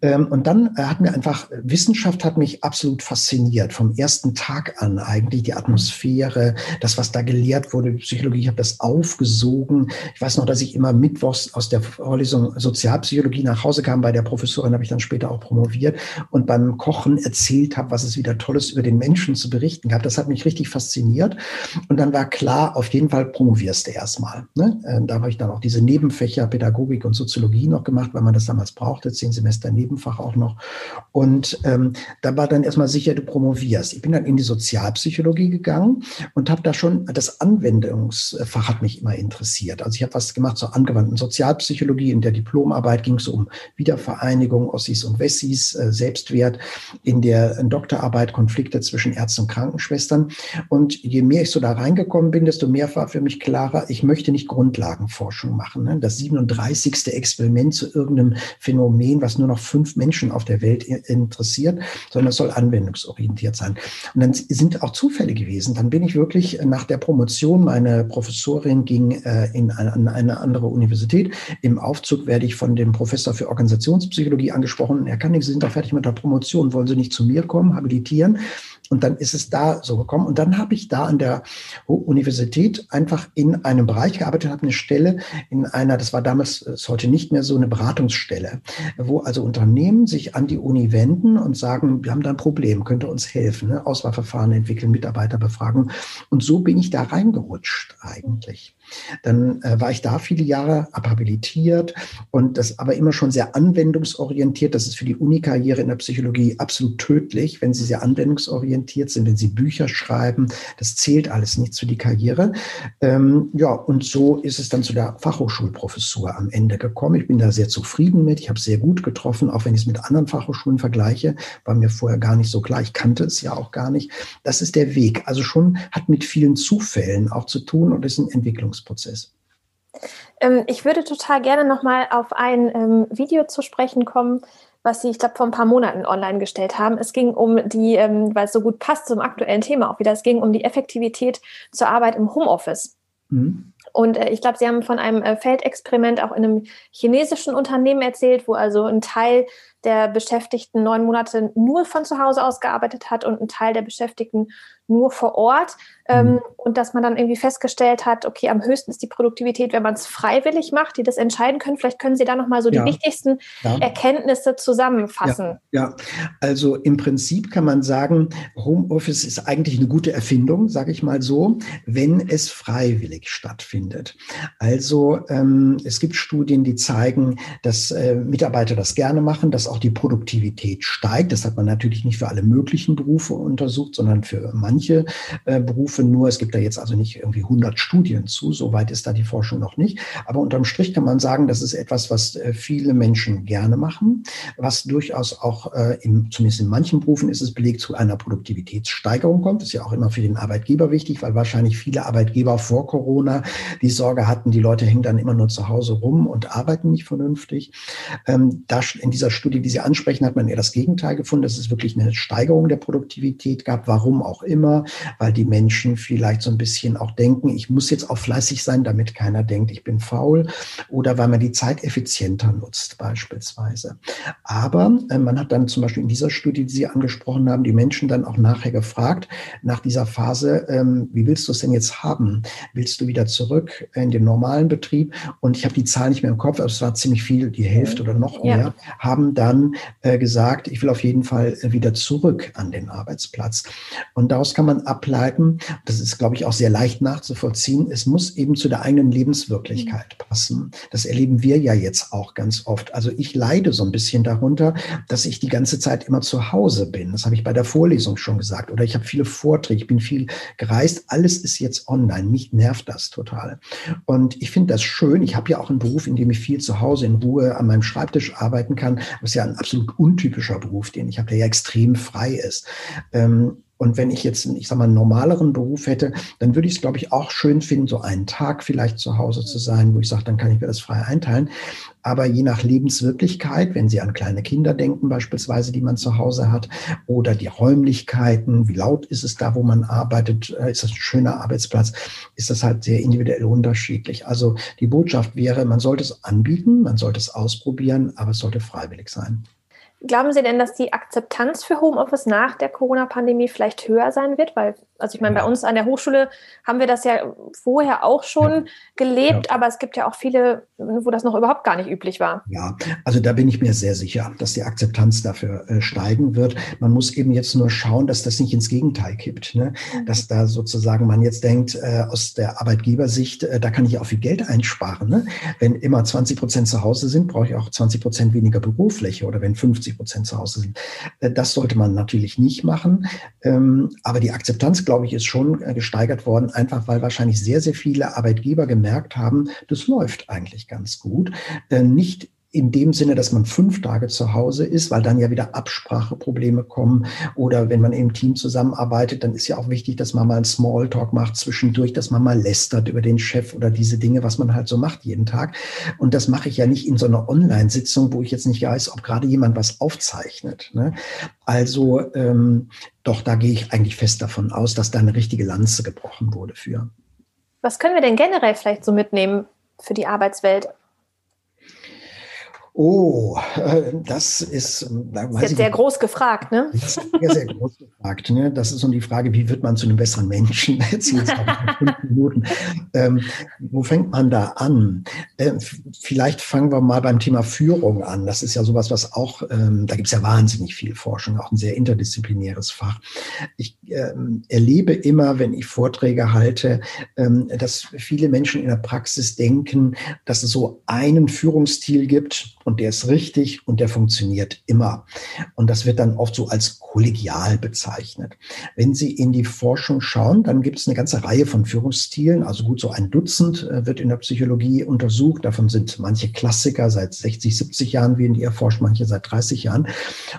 Ähm, und dann äh, hat mir einfach, Wissenschaft hat mich absolut fasziniert, vom ersten Tag an eigentlich, die Atmosphäre, das, was da gelehrt wurde, Psychologie, ich habe das aufgesogen. Ich weiß noch, dass ich immer mittwochs aus der Vorlesung Sozialpsychologie nach Hause kam. Bei der Professorin habe ich dann später auch promoviert und beim Kochen erzählt habe, was es wieder Tolles über den Menschen zu berichten gehabt. Das hat mich richtig fasziniert. Und dann war klar, auf jeden Fall promovierst du erstmal. Ne? Ähm, da habe ich dann auch diese Nebenfächer Pädagogik und Soziologie noch gemacht, weil man das damals brauchte, zehn Semester Nebenfach auch noch. Und ähm, da war dann erstmal sicher, du promovierst. Ich bin dann in die Sozialpsychologie gegangen und habe da schon, das Anwendungsfach hat mich immer interessiert. Also ich habe was gemacht zur angewandten Sozialpsychologie. In der Diplomarbeit ging es um Wiedervereinigung, Ossis und Wessis, äh, Selbstwert. In der Doktorarbeit Konflikte zwischen Und Krankenschwestern. Und je mehr ich so da reingekommen bin, desto mehr war für mich klarer, ich möchte nicht Grundlagenforschung machen. Ne? Das 37. Experiment zu irgendeinem Phänomen, was nur noch fünf Menschen auf der Welt interessiert, sondern es soll anwendungsorientiert sein. Und dann sind auch Zufälle gewesen. Dann bin ich wirklich nach der Promotion, meine Professorin ging äh, in eine, an eine andere Universität. Im Aufzug werde ich von dem Professor für Organisationspsychologie angesprochen. Er kann nicht, Sie sind doch fertig mit der Promotion, wollen Sie nicht zu mir kommen, habilitieren? Und dann ist es da so gekommen. Und dann habe ich da an der Universität einfach in einem Bereich gearbeitet, habe eine Stelle in einer, das war damals, ist heute nicht mehr so, eine Beratungsstelle, wo also Unternehmen sich an die Uni wenden und sagen, wir haben da ein Problem, könnte uns helfen, ne? Auswahlverfahren entwickeln, Mitarbeiter befragen. Und so bin ich da reingerutscht eigentlich. Dann äh, war ich da viele Jahre habilitiert und das aber immer schon sehr anwendungsorientiert. Das ist für die Unikarriere in der Psychologie absolut tödlich, wenn Sie sehr anwendungsorientiert sind, wenn Sie Bücher schreiben. Das zählt alles nichts für die Karriere. Ähm, ja, und so ist es dann zu der Fachhochschulprofessur am Ende gekommen. Ich bin da sehr zufrieden mit. Ich habe sehr gut getroffen, auch wenn ich es mit anderen Fachhochschulen vergleiche. War mir vorher gar nicht so klar. Ich kannte es ja auch gar nicht. Das ist der Weg. Also schon hat mit vielen Zufällen auch zu tun und ist ein Entwicklungs Entwicklungsprozess. Ähm, ich würde total gerne nochmal auf ein ähm, Video zu sprechen kommen, was Sie, ich glaube, vor ein paar Monaten online gestellt haben. Es ging um die, ähm, weil es so gut passt zum aktuellen Thema auch wieder, es ging um die Effektivität zur Arbeit im Homeoffice. Mhm. Und äh, ich glaube, Sie haben von einem äh, Feldexperiment auch in einem chinesischen Unternehmen erzählt, wo also ein Teil der Beschäftigten neun Monate nur von zu Hause aus gearbeitet hat und ein Teil der Beschäftigten nur vor Ort. Ähm, mhm. und dass man dann irgendwie festgestellt hat, okay, am höchsten ist die Produktivität, wenn man es freiwillig macht, die das entscheiden können. Vielleicht können Sie da nochmal so ja. die wichtigsten ja. Erkenntnisse zusammenfassen. Ja. ja. also im Prinzip kann man sagen, Homeoffice ist eigentlich eine gute Erfindung, sage ich mal so, wenn es freiwillig stattfindet. Also ähm, es gibt Studien, die zeigen, dass äh, Mitarbeiter das gerne machen, dass auch die Produktivität steigt. Das hat man natürlich nicht für alle möglichen Berufe untersucht, sondern für manche äh, Berufe nur. Es gibt da jetzt also nicht irgendwie 100 Studien zu, soweit ist da die Forschung noch nicht. Aber unterm Strich kann man sagen, das ist etwas, was äh, viele Menschen gerne machen, was durchaus auch, äh, in, zumindest in manchen Berufen ist es belegt, zu einer Produktivitätssteigerung kommt. Das ist ja auch immer für den Arbeitgeber wichtig, weil wahrscheinlich viele Arbeitgeber vor Corona die Sorge hatten, die Leute hängen dann immer nur zu Hause rum und arbeiten nicht vernünftig. Ähm, da, in dieser Studie, die Sie ansprechen, hat man eher das Gegenteil gefunden, dass es wirklich eine Steigerung der Produktivität gab. Warum auch immer, weil die Menschen vielleicht so ein bisschen auch denken, ich muss jetzt auch fleißig sein, damit keiner denkt, ich bin faul oder weil man die Zeit effizienter nutzt beispielsweise. Aber äh, man hat dann zum Beispiel in dieser Studie, die Sie angesprochen haben, die Menschen dann auch nachher gefragt, nach dieser Phase, ähm, wie willst du es denn jetzt haben? Willst du wieder zurück in den normalen Betrieb? Und ich habe die Zahl nicht mehr im Kopf, aber es war ziemlich viel, die Hälfte oder noch mehr, ja. haben dann äh, gesagt, ich will auf jeden Fall äh, wieder zurück an den Arbeitsplatz. Und daraus kann man ableiten, das ist, glaube ich, auch sehr leicht nachzuvollziehen, es muss eben zu der eigenen Lebenswirklichkeit mhm. passen. Das erleben wir ja jetzt auch ganz oft. Also ich leide so ein bisschen darunter, dass ich die ganze Zeit immer zu Hause bin. Das habe ich bei der Vorlesung schon gesagt. Oder ich habe viele Vorträge, ich bin viel gereist. Alles ist jetzt online. Mich nervt das total. Und ich finde das schön. Ich habe ja auch einen Beruf, in dem ich viel zu Hause in Ruhe an meinem Schreibtisch arbeiten kann. Das ist ja ein absolut untypischer Beruf, den ich habe, der ja extrem frei ist. Ähm, und wenn ich jetzt, ich sag mal, einen normaleren Beruf hätte, dann würde ich es, glaube ich, auch schön finden, so einen Tag vielleicht zu Hause zu sein, wo ich sage, dann kann ich mir das frei einteilen. Aber je nach Lebenswirklichkeit, wenn Sie an kleine Kinder denken, beispielsweise, die man zu Hause hat, oder die Räumlichkeiten, wie laut ist es da, wo man arbeitet, äh, ist das ein schöner Arbeitsplatz, ist das halt sehr individuell unterschiedlich. Also die Botschaft wäre, man sollte es anbieten, man sollte es ausprobieren, aber es sollte freiwillig sein. Glauben Sie denn, dass die Akzeptanz für Homeoffice nach der Corona-Pandemie vielleicht höher sein wird? Weil, also ich meine, bei uns an der Hochschule haben wir das ja vorher auch schon ja. gelebt, ja. aber es gibt ja auch viele, wo das noch überhaupt gar nicht üblich war. Ja, also da bin ich mir sehr sicher, dass die Akzeptanz dafür äh, steigen wird. Man muss eben jetzt nur schauen, dass das nicht ins Gegenteil kippt. Ne? Mhm. Dass da sozusagen man jetzt denkt, äh, aus der Arbeitgebersicht, äh, da kann ich auch viel Geld einsparen. Ne? Wenn immer 20 Prozent zu Hause sind, brauche ich auch 20 Prozent weniger Bürofläche oder wenn 50 50 Prozent zu Hause sind. Äh, das sollte man natürlich nicht machen. Ähm, aber die Akzeptanz, glaube ich, ist schon äh, gesteigert worden, einfach weil wahrscheinlich sehr, sehr viele Arbeitgeber gemerkt haben, das läuft eigentlich ganz gut. Äh, nicht in dem Sinne, dass man fünf Tage zu Hause ist, weil dann ja wieder Abspracheprobleme kommen. Oder wenn man im Team zusammenarbeitet, dann ist ja auch wichtig, dass man mal einen Smalltalk macht zwischendurch, dass man mal lästert über den Chef oder diese Dinge, was man halt so macht jeden Tag. Und das mache ich ja nicht in so einer Online-Sitzung, wo ich jetzt nicht weiß, ob gerade jemand was aufzeichnet. Ne? Also ähm, doch, da gehe ich eigentlich fest davon aus, dass da eine richtige Lanze gebrochen wurde für. Was können wir denn generell vielleicht so mitnehmen für die Arbeitswelt Oh, äh, das ist, da das ist jetzt sehr groß gefragt, ne? Sehr, sehr groß gefragt. Ne? Das ist so die Frage, wie wird man zu einem besseren Menschen? Jetzt fünf Minuten. Ähm, wo fängt man da an? Äh, vielleicht fangen wir mal beim Thema Führung an. Das ist ja sowas, was auch, ähm, da gibt es ja wahnsinnig viel Forschung, auch ein sehr interdisziplinäres Fach. Ich ähm, erlebe immer, wenn ich Vorträge halte, ähm, dass viele Menschen in der Praxis denken, dass es so einen Führungsstil gibt, und der ist richtig und der funktioniert immer. Und das wird dann oft so als kollegial bezeichnet. Wenn Sie in die Forschung schauen, dann gibt es eine ganze Reihe von Führungsstilen. Also gut, so ein Dutzend äh, wird in der Psychologie untersucht. Davon sind manche Klassiker seit 60, 70 Jahren, wie in ihr forscht, manche seit 30 Jahren.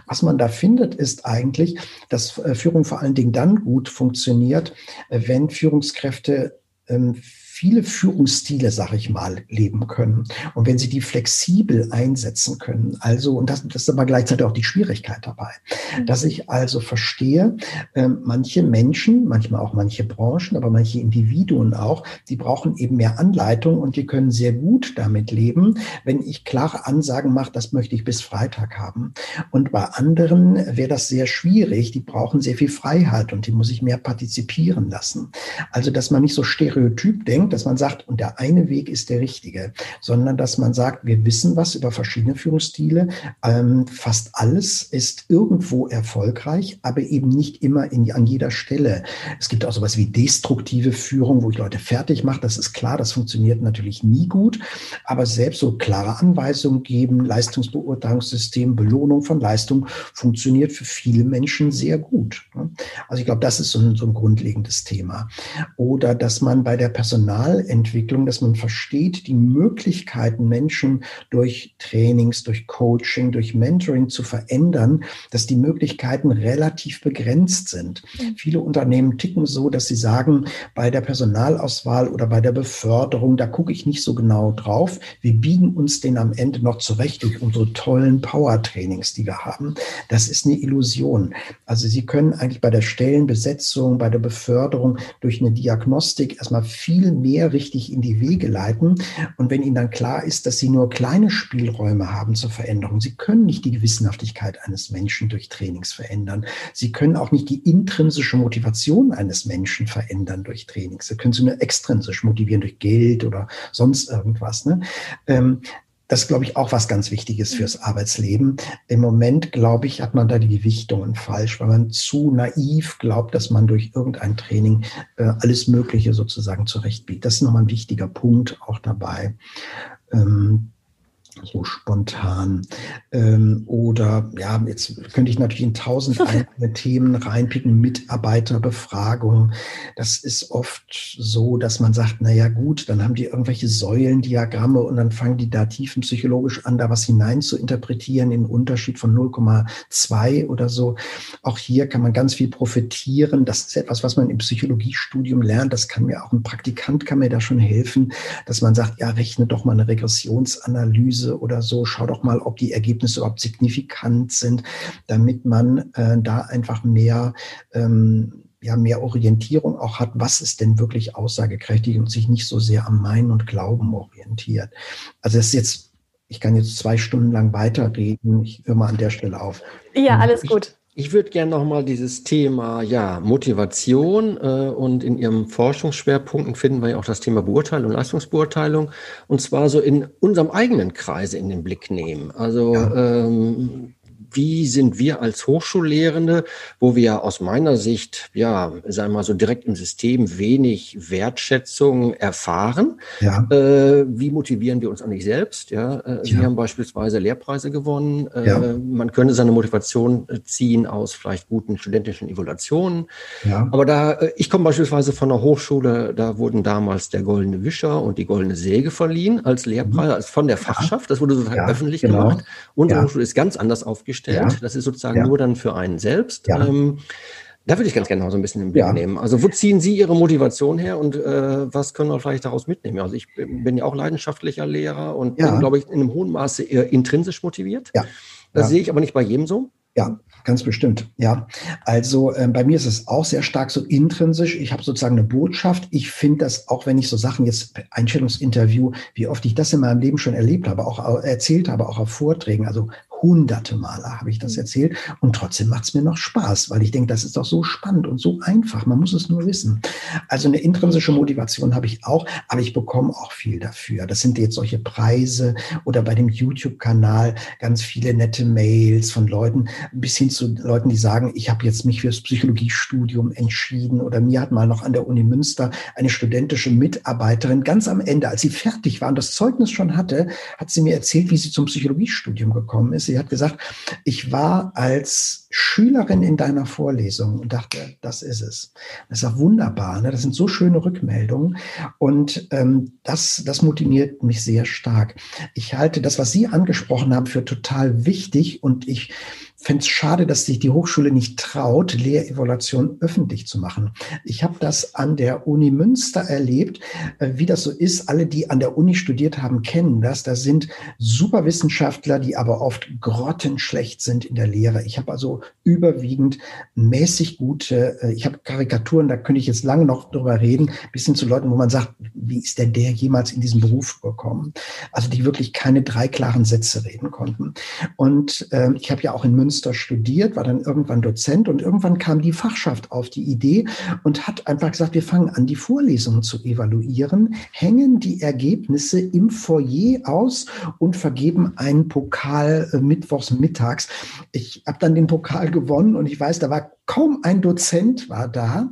Was man da findet, ist eigentlich, dass äh, Führung vor allen Dingen dann gut funktioniert, äh, wenn Führungskräfte ähm, viele Führungsstile, sag ich mal, leben können. Und wenn sie die flexibel einsetzen können, also, und das, das ist aber gleichzeitig auch die Schwierigkeit dabei, mhm. dass ich also verstehe, äh, manche Menschen, manchmal auch manche Branchen, aber manche Individuen auch, die brauchen eben mehr Anleitung und die können sehr gut damit leben, wenn ich klare Ansagen mache, das möchte ich bis Freitag haben. Und bei anderen wäre das sehr schwierig, die brauchen sehr viel Freiheit und die muss ich mehr partizipieren lassen. Also, dass man nicht so stereotyp denkt, dass man sagt, und der eine Weg ist der richtige, sondern dass man sagt, wir wissen was über verschiedene Führungsstile. Ähm, fast alles ist irgendwo erfolgreich, aber eben nicht immer in, an jeder Stelle. Es gibt auch sowas wie destruktive Führung, wo ich Leute fertig mache. Das ist klar, das funktioniert natürlich nie gut. Aber selbst so klare Anweisungen geben, Leistungsbeurteilungssystem, Belohnung von Leistung funktioniert für viele Menschen sehr gut. Also ich glaube, das ist so ein, so ein grundlegendes Thema. Oder dass man bei der Personalentwicklung, dass man versteht, die Möglichkeiten, Menschen durch Trainings, durch Coaching, durch Mentoring zu verändern, dass die Möglichkeiten relativ begrenzt sind. Mhm. Viele Unternehmen ticken so, dass sie sagen, bei der Personalauswahl oder bei der Beförderung, da gucke ich nicht so genau drauf. Wir biegen uns den am Ende noch zurecht durch unsere tollen Power-Trainings, die wir haben. Das ist eine Illusion. Also Sie können eigentlich bei der Stellenbesetzung, bei der Beförderung durch eine Diagnostik erstmal viel mehr richtig in die Wege leiten. Und wenn Ihnen dann klar ist, dass Sie nur kleine Spielräume haben zur Veränderung, Sie können nicht die Gewissenhaftigkeit eines Menschen durch Trainings verändern. Sie können auch nicht die intrinsische Motivation eines Menschen verändern durch Trainings. Sie können sie nur extrinsisch motivieren durch Geld oder sonst irgendwas. Ne? Ähm, das ist, glaube ich, auch was ganz Wichtiges fürs mhm. Arbeitsleben. Im Moment, glaube ich, hat man da die Gewichtungen falsch, weil man zu naiv glaubt, dass man durch irgendein Training äh, alles Mögliche sozusagen zurechtbiegt. Das ist nochmal ein wichtiger Punkt auch dabei. Ähm, so spontan. Ähm, oder ja, jetzt könnte ich natürlich in tausend einzelne Themen reinpicken, Mitarbeiterbefragung. Das ist oft so, dass man sagt, na ja, gut, dann haben die irgendwelche Säulendiagramme und dann fangen die da tiefenpsychologisch an, da was hinein zu interpretieren in Unterschied von 0,2 oder so. Auch hier kann man ganz viel profitieren. Das ist etwas, was man im Psychologiestudium lernt. Das kann mir auch ein Praktikant kann mir da schon helfen, dass man sagt, ja, rechne doch mal eine Regressionsanalyse oder so. Schau doch mal, ob die Ergebnisse überhaupt signifikant sind, damit man äh, da einfach mehr ähm, ja, mehr Orientierung auch hat, was ist denn wirklich aussagekräftig und sich nicht so sehr am Meinen und Glauben orientiert. Also das ist jetzt, ich kann jetzt zwei Stunden lang weiterreden. Ich höre mal an der Stelle auf. Ja, alles gut. Ich würde gerne nochmal dieses Thema ja, Motivation äh, und in Ihrem Forschungsschwerpunkten finden wir ja auch das Thema Beurteilung, Leistungsbeurteilung und zwar so in unserem eigenen Kreise in den Blick nehmen. Also ja. ähm, wie sind wir als Hochschullehrende, wo wir aus meiner Sicht, ja, sagen wir mal so direkt im System wenig Wertschätzung erfahren. Ja. Äh, wie motivieren wir uns eigentlich selbst? Ja, äh, ja. wir haben beispielsweise Lehrpreise gewonnen. Äh, ja. Man könnte seine Motivation äh, ziehen aus vielleicht guten studentischen Evaluationen. Ja. Aber da, äh, ich komme beispielsweise von einer Hochschule, da wurden damals der Goldene Wischer und die Goldene Säge verliehen als Lehrpreis, mhm. als von der Fachschaft. Das wurde sozusagen öffentlich genau. gemacht. Unsere Hochschule ist ganz anders aufgestellt gestellt. Ja. Das ist sozusagen ja. nur dann für einen selbst. Ja. Ähm, da würde ich ganz gerne noch so ein bisschen im Blick nehmen. Also wo ziehen Sie Ihre Motivation her und äh, was können wir vielleicht daraus mitnehmen? Also ich bin ja auch leidenschaftlicher Lehrer und bin, glaube ich, in einem hohen Maße intrinsisch motiviert. Ja. Das sehe ich aber nicht bei jedem so. Ja, ganz bestimmt. Ja, also äh, bei mir ist es auch sehr stark so intrinsisch. Ich habe sozusagen eine Botschaft. Ich finde das, auch wenn ich so Sachen jetzt Einstellungsinterview, wie oft ich das in meinem Leben schon erlebt habe, auch erzählt habe, auch auf Vorträgen, also hunderte Male habe ich das mhm. erzählt und trotzdem macht es mir noch Spaß, weil ich denke, das ist doch so spannend und so einfach. Man muss es nur wissen. Also eine intrinsische Motivation habe ich auch, aber ich bekomme auch viel dafür. Das sind jetzt solche Preise oder bei dem YouTube-Kanal ganz viele nette Mails von Leuten, bis hin zu Leuten, die sagen, ich habe jetzt mich fürs Psychologiestudium entschieden oder mir hat mal noch an der Uni Münster eine studentische Mitarbeiterin ganz am Ende, als sie fertig war und das Zeugnis schon hatte, hat sie mir erzählt, wie sie zum Psychologiestudium gekommen ist. Sie hat gesagt, ich war als Schülerin in deiner Vorlesung und dachte, das ist es. Das ist auch wunderbar. Ne? Das sind so schöne Rückmeldungen und ähm, das, das motiviert mich sehr stark. Ich halte das, was Sie angesprochen haben, für total wichtig und ich fände es schade, dass sich die Hochschule nicht traut, Lehrevaluation öffentlich zu machen. Ich habe das an der Uni Münster erlebt, äh, wie das so ist. Alle, die an der Uni studiert haben, kennen das. Da sind Superwissenschaftler, die aber oft grottenschlecht sind in der Lehre. Ich habe also überwiegend mäßig gute, äh, ich habe Karikaturen, da könnte ich jetzt lange noch drüber reden, bis hin zu Leuten, wo man sagt, wie ist denn der jemals in diesen Beruf gekommen? Also die wirklich keine drei klaren Sätze reden konnten. Und äh, ich habe ja auch in Münster studiert, war dann irgendwann Dozent und irgendwann kam die Fachschaft auf die Idee und hat einfach gesagt, wir fangen an, die Vorlesungen zu evaluieren, hängen die Ergebnisse im Foyer aus und vergeben einen Pokal äh, mittwochs mittags. Ich habe dann den Pokal gewonnen und ich weiß, da war kaum ein Dozent war da,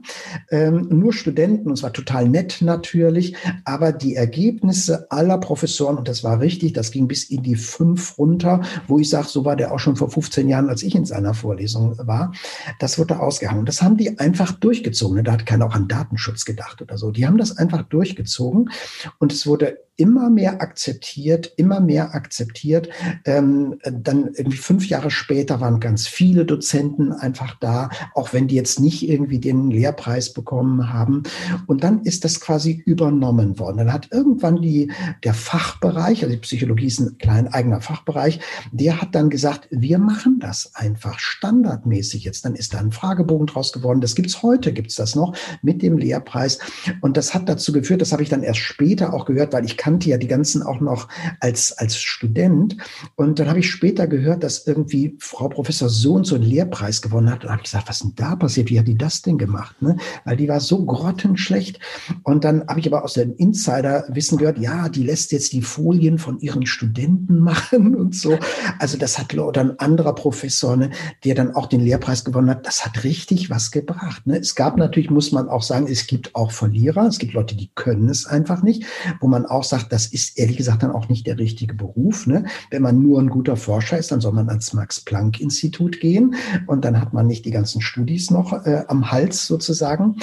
ähm, nur Studenten, und es war total nett natürlich, aber die Ergebnisse aller Professoren, und das war richtig, das ging bis in die fünf runter, wo ich sage, so war der auch schon vor 15 Jahren, als ich in seiner Vorlesung war, das wurde ausgehauen. Das haben die einfach durchgezogen. Da hat keiner auch an Datenschutz gedacht oder so. Die haben das einfach durchgezogen und es wurde immer mehr akzeptiert, immer mehr akzeptiert. Ähm, dann irgendwie fünf Jahre später waren ganz viele Dozenten einfach da, auch wenn die jetzt nicht irgendwie den Lehrpreis bekommen haben. Und dann ist das quasi übernommen worden. Dann hat irgendwann die, der Fachbereich, also die Psychologie ist ein klein eigener Fachbereich, der hat dann gesagt, wir machen das einfach standardmäßig jetzt. Dann ist da ein Fragebogen draus geworden. Das gibt's heute, gibt's das noch mit dem Lehrpreis. Und das hat dazu geführt, das habe ich dann erst später auch gehört, weil ich kann kannte ja die ganzen auch noch als, als Student. Und dann habe ich später gehört, dass irgendwie Frau Professor so und so einen Lehrpreis gewonnen hat. Und habe ich gesagt, was denn da passiert? Wie hat die das denn gemacht? Ne? Weil die war so grottenschlecht. Und dann habe ich aber aus dem Insider-Wissen gehört, ja, die lässt jetzt die Folien von ihren Studenten machen und so. Also das hat oder ein anderer Professor, ne, der dann auch den Lehrpreis gewonnen hat, das hat richtig was gebracht. Ne? Es gab natürlich, muss man auch sagen, es gibt auch Verlierer. Es gibt Leute, die können es einfach nicht, wo man auch sagt, sagt, das ist ehrlich gesagt dann auch nicht der richtige Beruf. Ne? Wenn man nur ein guter Forscher ist, dann soll man ans Max-Planck-Institut gehen und dann hat man nicht die ganzen Studis noch äh, am Hals sozusagen.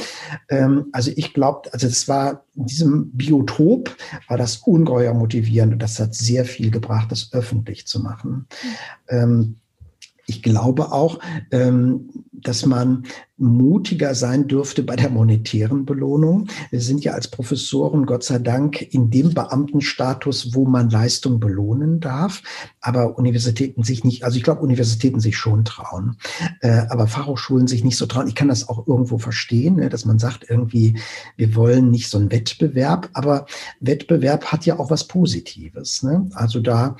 Ähm, also ich glaube, also es war in diesem Biotop war das ungeheuer motivierend und das hat sehr viel gebracht, das öffentlich zu machen. Ähm, ich glaube auch, ähm, dass man mutiger sein dürfte bei der monetären Belohnung. Wir sind ja als Professoren, Gott sei Dank, in dem Beamtenstatus, wo man Leistung belohnen darf, aber Universitäten sich nicht, also ich glaube, Universitäten sich schon trauen, äh, aber Fachhochschulen sich nicht so trauen. Ich kann das auch irgendwo verstehen, ne, dass man sagt irgendwie, wir wollen nicht so einen Wettbewerb, aber Wettbewerb hat ja auch was Positives. Ne? Also da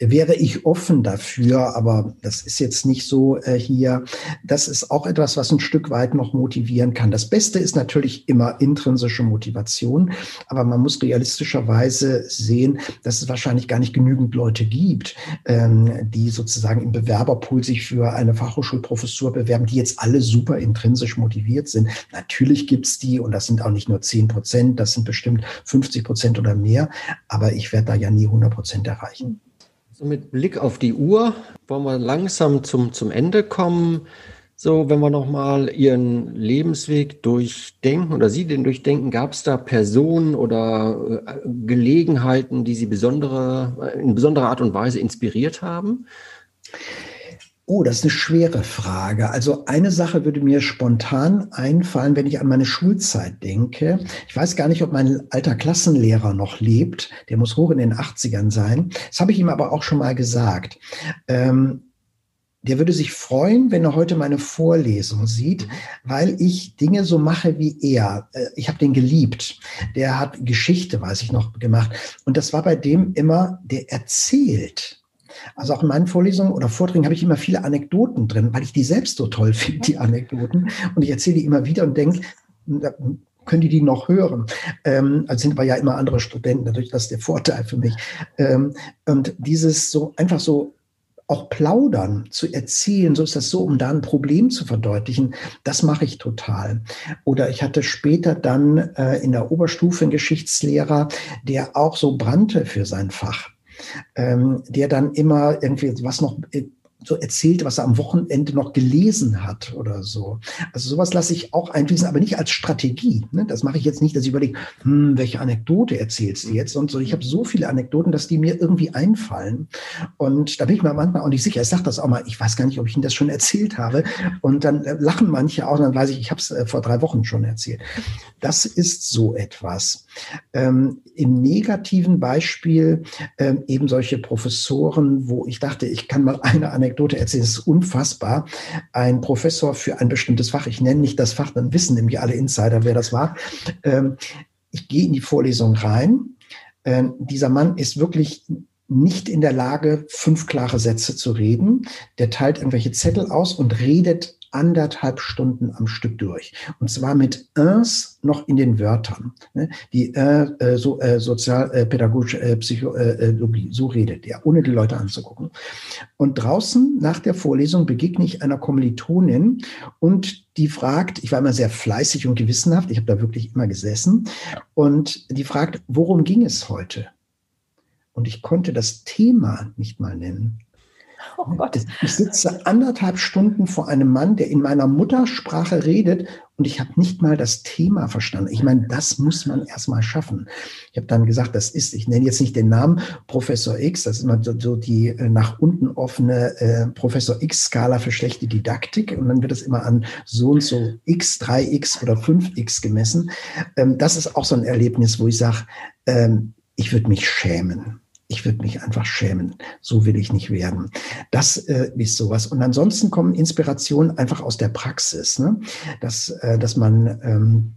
wäre ich offen dafür, aber das ist jetzt nicht so äh, hier. Das ist auch etwas, was ein Stück weit noch motivieren kann. Das Beste ist natürlich immer intrinsische Motivation, aber man muss realistischerweise sehen, dass es wahrscheinlich gar nicht genügend Leute gibt, ähm, die sozusagen im Bewerberpool sich für eine Fachhochschulprofessur bewerben, die jetzt alle super intrinsisch motiviert sind. Natürlich gibt's die und das sind auch nicht nur 10 Prozent, das sind bestimmt 50 Prozent oder mehr, aber ich werde da ja nie 100 Prozent erreichen. So mit Blick auf die Uhr wollen wir langsam zum, zum Ende kommen. So, wenn wir nochmal Ihren Lebensweg durchdenken oder Sie den durchdenken, gab es da Personen oder äh, Gelegenheiten, die Sie besondere, in besonderer Art und Weise inspiriert haben? Oh, das ist eine schwere Frage. Also eine Sache würde mir spontan einfallen, wenn ich an meine Schulzeit denke. Ich weiß gar nicht, ob mein alter Klassenlehrer noch lebt. Der muss hoch in den 80ern sein. Das habe ich ihm aber auch schon mal gesagt. Ähm, der würde sich freuen, wenn er heute meine Vorlesung sieht, weil ich Dinge so mache wie er. Äh, ich habe den geliebt. Der hat Geschichte, weiß ich noch, gemacht. Und das war bei dem immer, der erzählt. Also auch in meinen Vorlesungen oder Vorträgen habe ich immer viele Anekdoten drin, weil ich die selbst so toll finde, die Anekdoten. Und ich erzähle die immer wieder und denke, können die die noch hören? Ähm, also sind wir ja immer andere Studenten, dadurch das ist der Vorteil für mich. Ähm, und dieses so einfach so auch plaudern, zu erzählen, so ist das so, um da ein Problem zu verdeutlichen, das mache ich total. Oder ich hatte später dann äh, in der Oberstufe einen Geschichtslehrer, der auch so brannte für sein Fach ähm, der dann immer irgendwie was noch äh, so erzählt, was er am Wochenende noch gelesen hat oder so. Also sowas lasse ich auch einfließen, aber nicht als Strategie. Ne? Das mache ich jetzt nicht, dass ich überlege, hm, welche Anekdote erzählst du jetzt? Und so, ich habe so viele Anekdoten, dass die mir irgendwie einfallen. Und da bin ich mir manchmal auch nicht sicher. Ich sage das auch mal, ich weiß gar nicht, ob ich Ihnen das schon erzählt habe. Und dann äh, lachen manche auch, dann weiß ich, ich habe es äh, vor drei Wochen schon erzählt. Das ist so etwas. Ähm, Im negativen Beispiel ähm, eben solche Professoren, wo ich dachte, ich kann mal eine Anekdote Anekdote erzählen, das ist unfassbar. Ein Professor für ein bestimmtes Fach, ich nenne nicht das Fach, dann wissen nämlich alle Insider, wer das war. Ähm, ich gehe in die Vorlesung rein. Ähm, dieser Mann ist wirklich nicht in der Lage, fünf klare Sätze zu reden. Der teilt irgendwelche Zettel aus und redet anderthalb Stunden am Stück durch. Und zwar mit uns noch in den Wörtern. Ne? Die äh, äh, so, äh, sozialpädagogische äh, Psychologie, so redet er, ohne die Leute anzugucken. Und draußen nach der Vorlesung begegne ich einer Kommilitonin und die fragt, ich war immer sehr fleißig und gewissenhaft, ich habe da wirklich immer gesessen, und die fragt, worum ging es heute? Und ich konnte das Thema nicht mal nennen. Oh Gott. Ich sitze anderthalb Stunden vor einem Mann, der in meiner Muttersprache redet und ich habe nicht mal das Thema verstanden. Ich meine, das muss man erstmal schaffen. Ich habe dann gesagt, das ist, ich nenne jetzt nicht den Namen Professor X, das ist immer so, die äh, nach unten offene äh, Professor X-Skala für schlechte Didaktik und dann wird es immer an so und so X, 3X oder 5X gemessen. Ähm, das ist auch so ein Erlebnis, wo ich sage, ähm, ich würde mich schämen ich würde mich einfach schämen. So will ich nicht werden. Das äh, ist sowas. Und ansonsten kommen Inspirationen einfach aus der Praxis, ne? dass, äh, dass man ähm,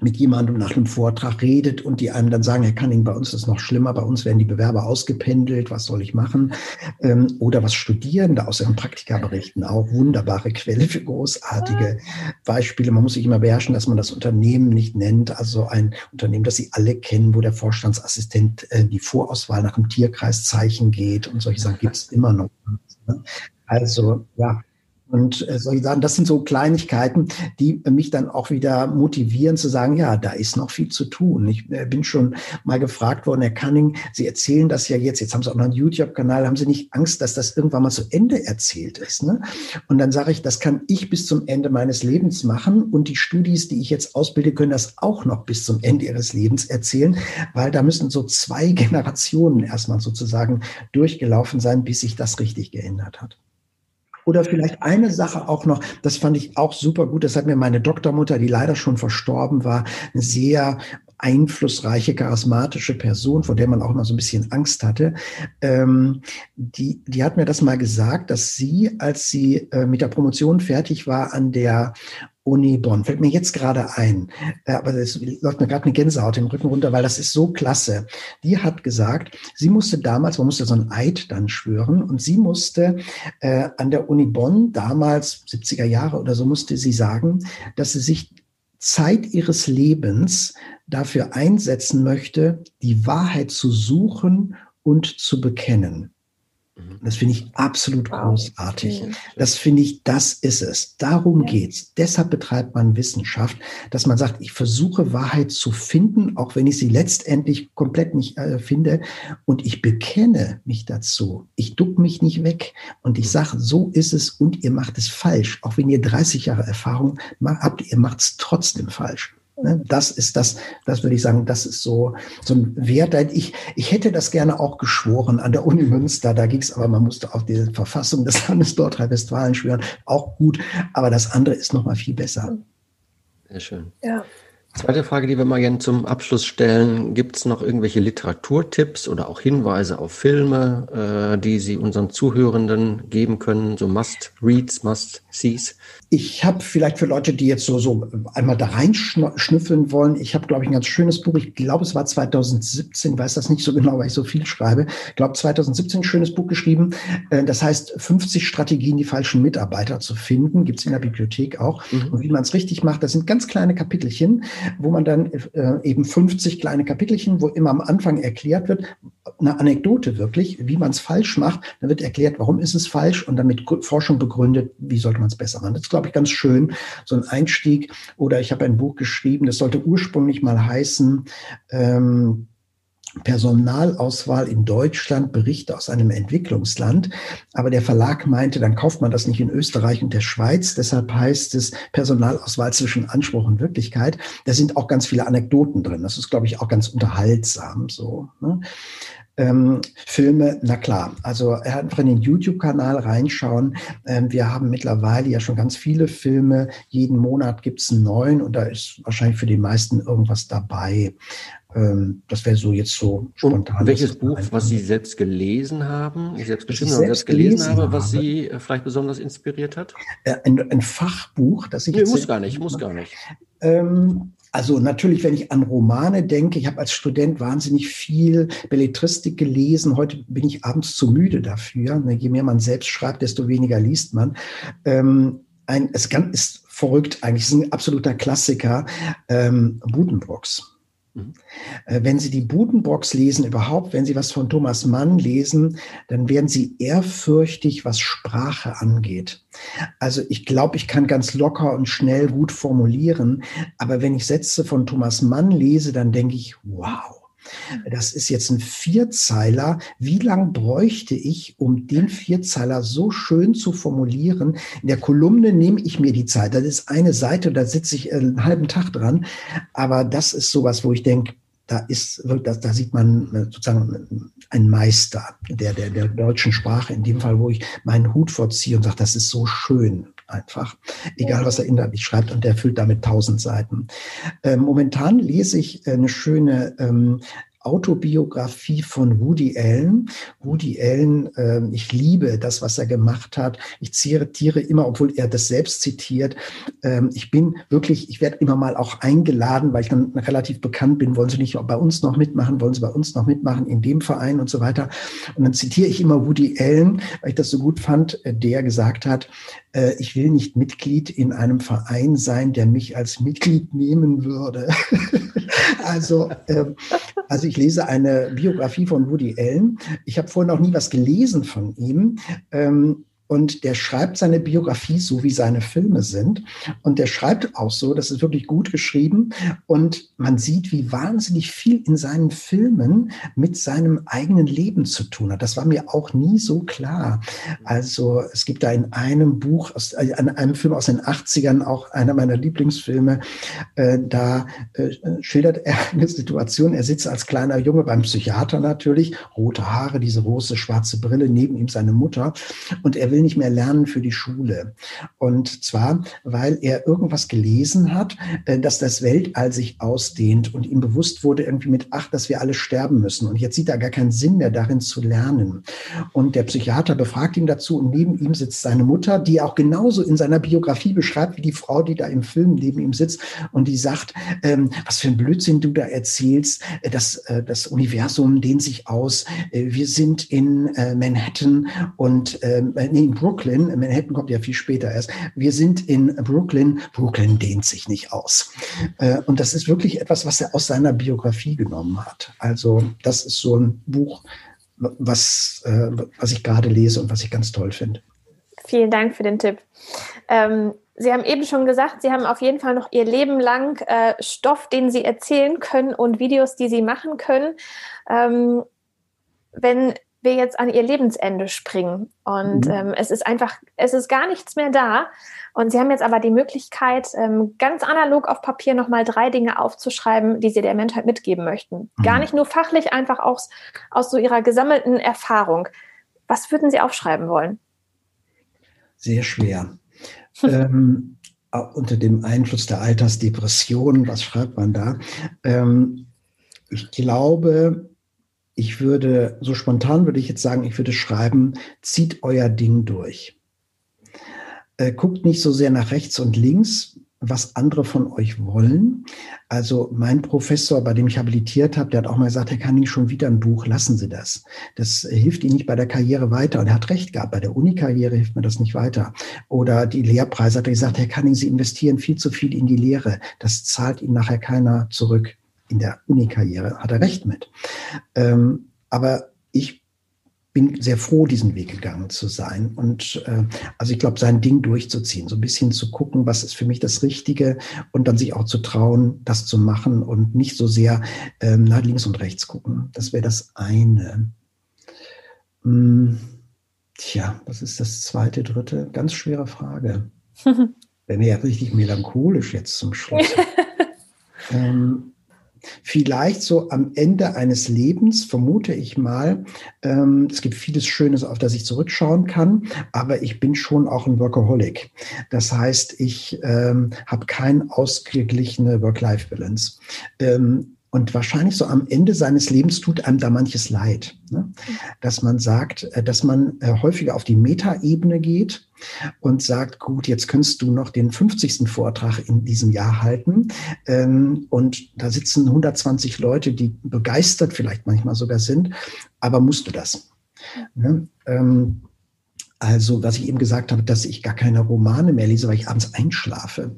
mit jemandem nach einem Vortrag redet und die einem dann sagen, Herr Canning, bei uns ist es noch schlimmer, bei uns werden die Bewerber ausgependelt, was soll ich machen? Ähm, oder was Studierende aus ihren Praktika berichten, auch wunderbare Quelle für großartige Beispiele. Man muss sich immer beherrschen, dass man das Unternehmen nicht nennt, also ein Unternehmen, das Sie alle kennen, wo der Vorstandsassistent äh, die Vorauswahl nach dem Tierkreiszeichen geht und solche Sachen gibt es immer noch. Also ja, und äh, soll ich sagen, das sind so Kleinigkeiten, die mich dann auch wieder motivieren zu sagen, ja, da ist noch viel zu tun. Ich äh, bin schon mal gefragt worden, Herr Cunning, Sie erzählen das ja jetzt, jetzt haben Sie auch noch einen YouTube-Kanal, haben Sie nicht Angst, dass das irgendwann mal zu Ende erzählt ist? Ne? Und dann sage ich, das kann ich bis zum Ende meines Lebens machen und die Studis, die ich jetzt ausbilde, können das auch noch bis zum Ende ihres Lebens erzählen, weil da müssen so zwei Generationen erstmal sozusagen durchgelaufen sein, bis sich das richtig geändert hat. Oder vielleicht eine Sache auch noch, das fand ich auch super gut, das hat mir meine Doktormutter, die leider schon verstorben war, eine sehr einflussreiche, charismatische Person, vor der man auch immer so ein bisschen Angst hatte, ähm, die, die hat mir das mal gesagt, dass sie, als sie äh, mit der Promotion fertig war an der Uni Bonn. Fällt mir jetzt gerade ein, äh, aber es läuft mir gerade eine Gänsehaut im Rücken runter, weil das ist so klasse. Die hat gesagt, sie musste damals, man musste so ein Eid dann schwören und sie musste äh, an der Uni Bonn damals 70er Jahre oder so musste sie sagen, dass sie sich Zeit ihres Lebens dafür einsetzen möchte, die Wahrheit zu suchen und zu bekennen. Das finde ich absolut großartig. Das finde ich, das ist es. Darum geht's. Deshalb betreibt man Wissenschaft, dass man sagt, ich versuche Wahrheit zu finden, auch wenn ich sie letztendlich komplett nicht äh, finde. Und ich bekenne mich dazu. Ich duck mich nicht weg. Und ich sage, so ist es und ihr macht es falsch. Auch wenn ihr 30 Jahre Erfahrung habt, ihr macht es trotzdem falsch. Ne, das ist das, das würde ich sagen, das ist so, so ein Wert. Ich, ich hätte das gerne auch geschworen an der Uni Münster. Da ging es aber, man musste auf die Verfassung des Landes Nordrhein-Westfalen schwören. Auch gut. Aber das andere ist noch mal viel besser. Sehr schön. Ja. Zweite Frage, die wir mal gerne zum Abschluss stellen. Gibt es noch irgendwelche Literaturtipps oder auch Hinweise auf Filme, äh, die Sie unseren Zuhörenden geben können? So Must-Reads, Must-Sees? Ich habe vielleicht für Leute, die jetzt so, so einmal da reinschnüffeln wollen, ich habe, glaube ich, ein ganz schönes Buch. Ich glaube, es war 2017, weiß das nicht so genau, weil ich so viel schreibe. Ich glaube, 2017 ein schönes Buch geschrieben. Äh, das heißt, 50 Strategien, die falschen Mitarbeiter zu finden. Gibt es in der Bibliothek auch. Mhm. Und wie man es richtig macht, das sind ganz kleine Kapitelchen, wo man dann äh, eben 50 kleine Kapitelchen, wo immer am Anfang erklärt wird, eine Anekdote wirklich, wie man es falsch macht. Dann wird erklärt, warum ist es falsch und dann mit Forschung begründet, wie sollte man es besser machen. Das glaube ich, ganz schön, so ein Einstieg. Oder ich habe ein Buch geschrieben, das sollte ursprünglich mal heißen, ähm, Personalauswahl in Deutschland Berichte aus einem Entwicklungsland. Aber der Verlag meinte, dann kauft man das nicht in Österreich und der Schweiz. Deshalb heißt es Personalauswahl zwischen Anspruch und Wirklichkeit. Da sind auch ganz viele Anekdoten drin. Das ist, glaube ich, auch ganz unterhaltsam so. Ne? Ähm, Filme, na klar, also er hat einfach in den YouTube-Kanal reinschauen. Ähm, wir haben mittlerweile ja schon ganz viele Filme. Jeden Monat gibt es einen neuen und da ist wahrscheinlich für die meisten irgendwas dabei. Ähm, das wäre so jetzt so spontan. Und welches Buch, was Sie selbst gelesen haben, selbst geschrieben haben, selbst gelesen habe, was Sie äh, vielleicht besonders inspiriert hat? Äh, ein, ein, Fachbuch, das ich. Nee, muss gar nicht, muss gar nicht. Ähm, also natürlich, wenn ich an Romane denke, ich habe als Student wahnsinnig viel Belletristik gelesen. Heute bin ich abends zu müde dafür. Ne, je mehr man selbst schreibt, desto weniger liest man. Ähm, ein, es ist verrückt eigentlich, es ist ein absoluter Klassiker, ähm, Budenbrooks. Mhm. Äh, wenn Sie die Budenbox lesen, überhaupt, wenn Sie was von Thomas Mann lesen, dann werden Sie ehrfürchtig, was Sprache angeht. Also ich glaube, ich kann ganz locker und schnell gut formulieren, aber wenn ich Sätze von Thomas Mann lese, dann denke ich, wow. Das ist jetzt ein Vierzeiler. Wie lang bräuchte ich, um den Vierzeiler so schön zu formulieren? In der Kolumne nehme ich mir die Zeit. Das ist eine Seite, da sitze ich einen halben Tag dran. Aber das ist sowas, wo ich denke, da ist, da, da sieht man äh, sozusagen einen Meister der, der, der deutschen Sprache, in dem Fall, wo ich meinen Hut vorziehe und sage, das ist so schön einfach, egal was er inhaltlich schreibt und der füllt damit tausend Seiten. Äh, momentan lese ich eine schöne ähm, Autobiografie von Woody Allen. Woody Allen, äh, ich liebe das, was er gemacht hat. Ich zitiere immer, obwohl er das selbst zitiert. Ähm, ich bin wirklich, ich werde immer mal auch eingeladen, weil ich dann relativ bekannt bin. Wollen Sie nicht bei uns noch mitmachen? Wollen Sie bei uns noch mitmachen in dem Verein und so weiter? Und dann zitiere ich immer Woody Allen, weil ich das so gut fand, äh, der gesagt hat, äh, ich will nicht Mitglied in einem Verein sein, der mich als Mitglied nehmen würde. also, äh, also ich lese eine Biografie von Woody Allen. Ich habe vorher noch nie was gelesen von ihm. Ähm, und der schreibt seine Biografie so, wie seine Filme sind. Und der schreibt auch so, das ist wirklich gut geschrieben. Und man sieht, wie wahnsinnig viel in seinen Filmen mit seinem eigenen Leben zu tun hat. Das war mir auch nie so klar. Also es gibt da in einem Buch, aus, äh, in einem Film aus den 80ern, auch einer meiner Lieblingsfilme, äh, da äh, schildert er eine Situation. Er sitzt als kleiner Junge beim Psychiater natürlich, rote Haare, diese große schwarze Brille, neben ihm seine Mutter. Und er will will nicht mehr lernen für die Schule. Und zwar, weil er irgendwas gelesen hat, äh, dass das Weltall sich ausdehnt und ihm bewusst wurde irgendwie mit acht, dass wir alle sterben müssen. Und jetzt sieht er gar keinen Sinn mehr darin zu lernen. Und der Psychiater befragt ihn dazu und neben ihm sitzt seine Mutter, die auch genauso in seiner Biografie beschreibt, wie die Frau, die da im Film neben ihm sitzt und die sagt, ähm, was für ein Blödsinn du da erzählst, äh, das, äh, das Universum dehnt sich aus, äh, wir sind in äh, Manhattan und ähm, nee, Brooklyn, Manhattan kommt ja viel später erst, wir sind in Brooklyn, Brooklyn dehnt sich nicht aus. Äh, und das ist wirklich etwas, was er aus seiner Biografie genommen hat. Also das ist so ein Buch, was, äh, was ich gerade lese und was ich ganz toll finde. Vielen Dank für den Tipp. Ähm, Sie haben eben schon gesagt, Sie haben auf jeden Fall noch Ihr Leben lang äh, Stoff, den Sie erzählen können und Videos, die Sie machen können. Ähm, wenn wir jetzt an ihr Lebensende springen. Und mhm. ähm, es ist einfach, es ist gar nichts mehr da. Und sie haben jetzt aber die Möglichkeit, ähm, ganz analog auf Papier nochmal drei Dinge aufzuschreiben, die sie der Menschheit mitgeben möchten. Mhm. Gar nicht nur fachlich, einfach aus, aus so ihrer gesammelten Erfahrung. Was würden Sie aufschreiben wollen? Sehr schwer. ähm, unter dem Einfluss der Altersdepression, was schreibt man da? Ähm, ich glaube, ich würde, so spontan würde ich jetzt sagen, ich würde schreiben, zieht euer Ding durch. Äh, guckt nicht so sehr nach rechts und links, was andere von euch wollen. Also mein Professor, bei dem ich habilitiert habe, der hat auch mal gesagt, er kann Ihnen schon wieder ein Buch, lassen Sie das. Das hilft Ihnen nicht bei der Karriere weiter. Und er hat recht gehabt, bei der Uni-Karriere hilft mir das nicht weiter. Oder die Lehrpreise hat er gesagt, Herr Canning, Sie investieren viel zu viel in die Lehre. Das zahlt Ihnen nachher keiner zurück in der Uni-Karriere, hat er recht mit. Ähm, aber ich bin sehr froh, diesen Weg gegangen zu sein. Und äh, also ich glaube, sein Ding durchzuziehen, so ein bisschen zu gucken, was ist für mich das Richtige und dann sich auch zu trauen, das zu machen und nicht so sehr ähm, nach links und rechts gucken. Das wäre das eine. Hm, tja, was ist das zweite, dritte? Ganz schwere Frage. Wäre mir ja richtig melancholisch jetzt zum Schluss. ähm, vielleicht so am Ende eines Lebens, vermute ich mal, ähm, es gibt vieles Schönes, auf das ich zurückschauen kann, aber ich bin schon auch ein Workaholic. Das heißt, ich ähm, habe keine ausgeglichene Work-Life-Balance. Ähm, und wahrscheinlich so am Ende seines Lebens tut einem da manches leid. Ne? Dass man sagt, äh, dass man äh, häufiger auf die Metaebene geht und sagt, gut, jetzt könntest du noch den 50. Vortrag in diesem Jahr halten. Ähm, und da sitzen 120 Leute, die begeistert vielleicht manchmal sogar sind. Aber musst du das? Ne? Ähm, also, was ich eben gesagt habe, dass ich gar keine Romane mehr lese, weil ich abends einschlafe.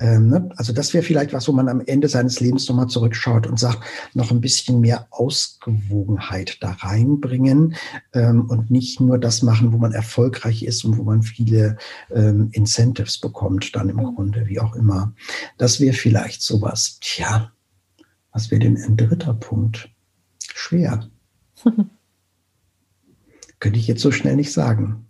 Ähm, ne? Also, das wäre vielleicht was, wo man am Ende seines Lebens nochmal zurückschaut und sagt, noch ein bisschen mehr Ausgewogenheit da reinbringen ähm, und nicht nur das machen, wo man erfolgreich ist und wo man viele ähm, Incentives bekommt, dann im. Grunde, wie auch immer. Das wäre vielleicht sowas. Tja, was wäre denn ein dritter Punkt? Schwer. Könnte ich jetzt so schnell nicht sagen.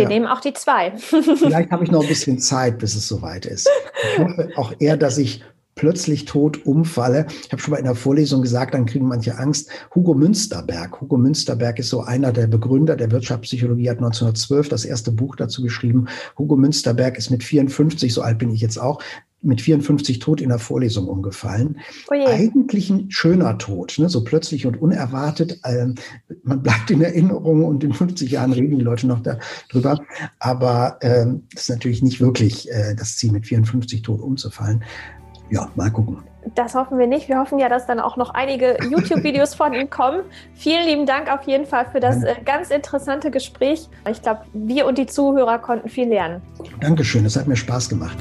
Wir ja. nehmen auch die zwei. Vielleicht habe ich noch ein bisschen Zeit, bis es soweit ist. Ich hoffe auch eher, dass ich plötzlich tot umfalle. Ich habe schon mal in der Vorlesung gesagt, dann kriegen manche Angst. Hugo Münsterberg. Hugo Münsterberg ist so einer der Begründer der Wirtschaftspsychologie, hat 1912 das erste Buch dazu geschrieben. Hugo Münsterberg ist mit 54, so alt bin ich jetzt auch, mit 54 tot in der Vorlesung umgefallen. Oje. Eigentlich ein schöner Tod, ne? so plötzlich und unerwartet. Ähm, man bleibt in Erinnerung und in 50 Jahren reden die Leute noch darüber. Aber ähm, das ist natürlich nicht wirklich äh, das Ziel, mit 54 tot umzufallen. Ja, mal gucken. Das hoffen wir nicht. Wir hoffen ja, dass dann auch noch einige YouTube-Videos von ihm kommen. Vielen lieben Dank auf jeden Fall für das äh, ganz interessante Gespräch. Ich glaube, wir und die Zuhörer konnten viel lernen. Dankeschön, es hat mir Spaß gemacht.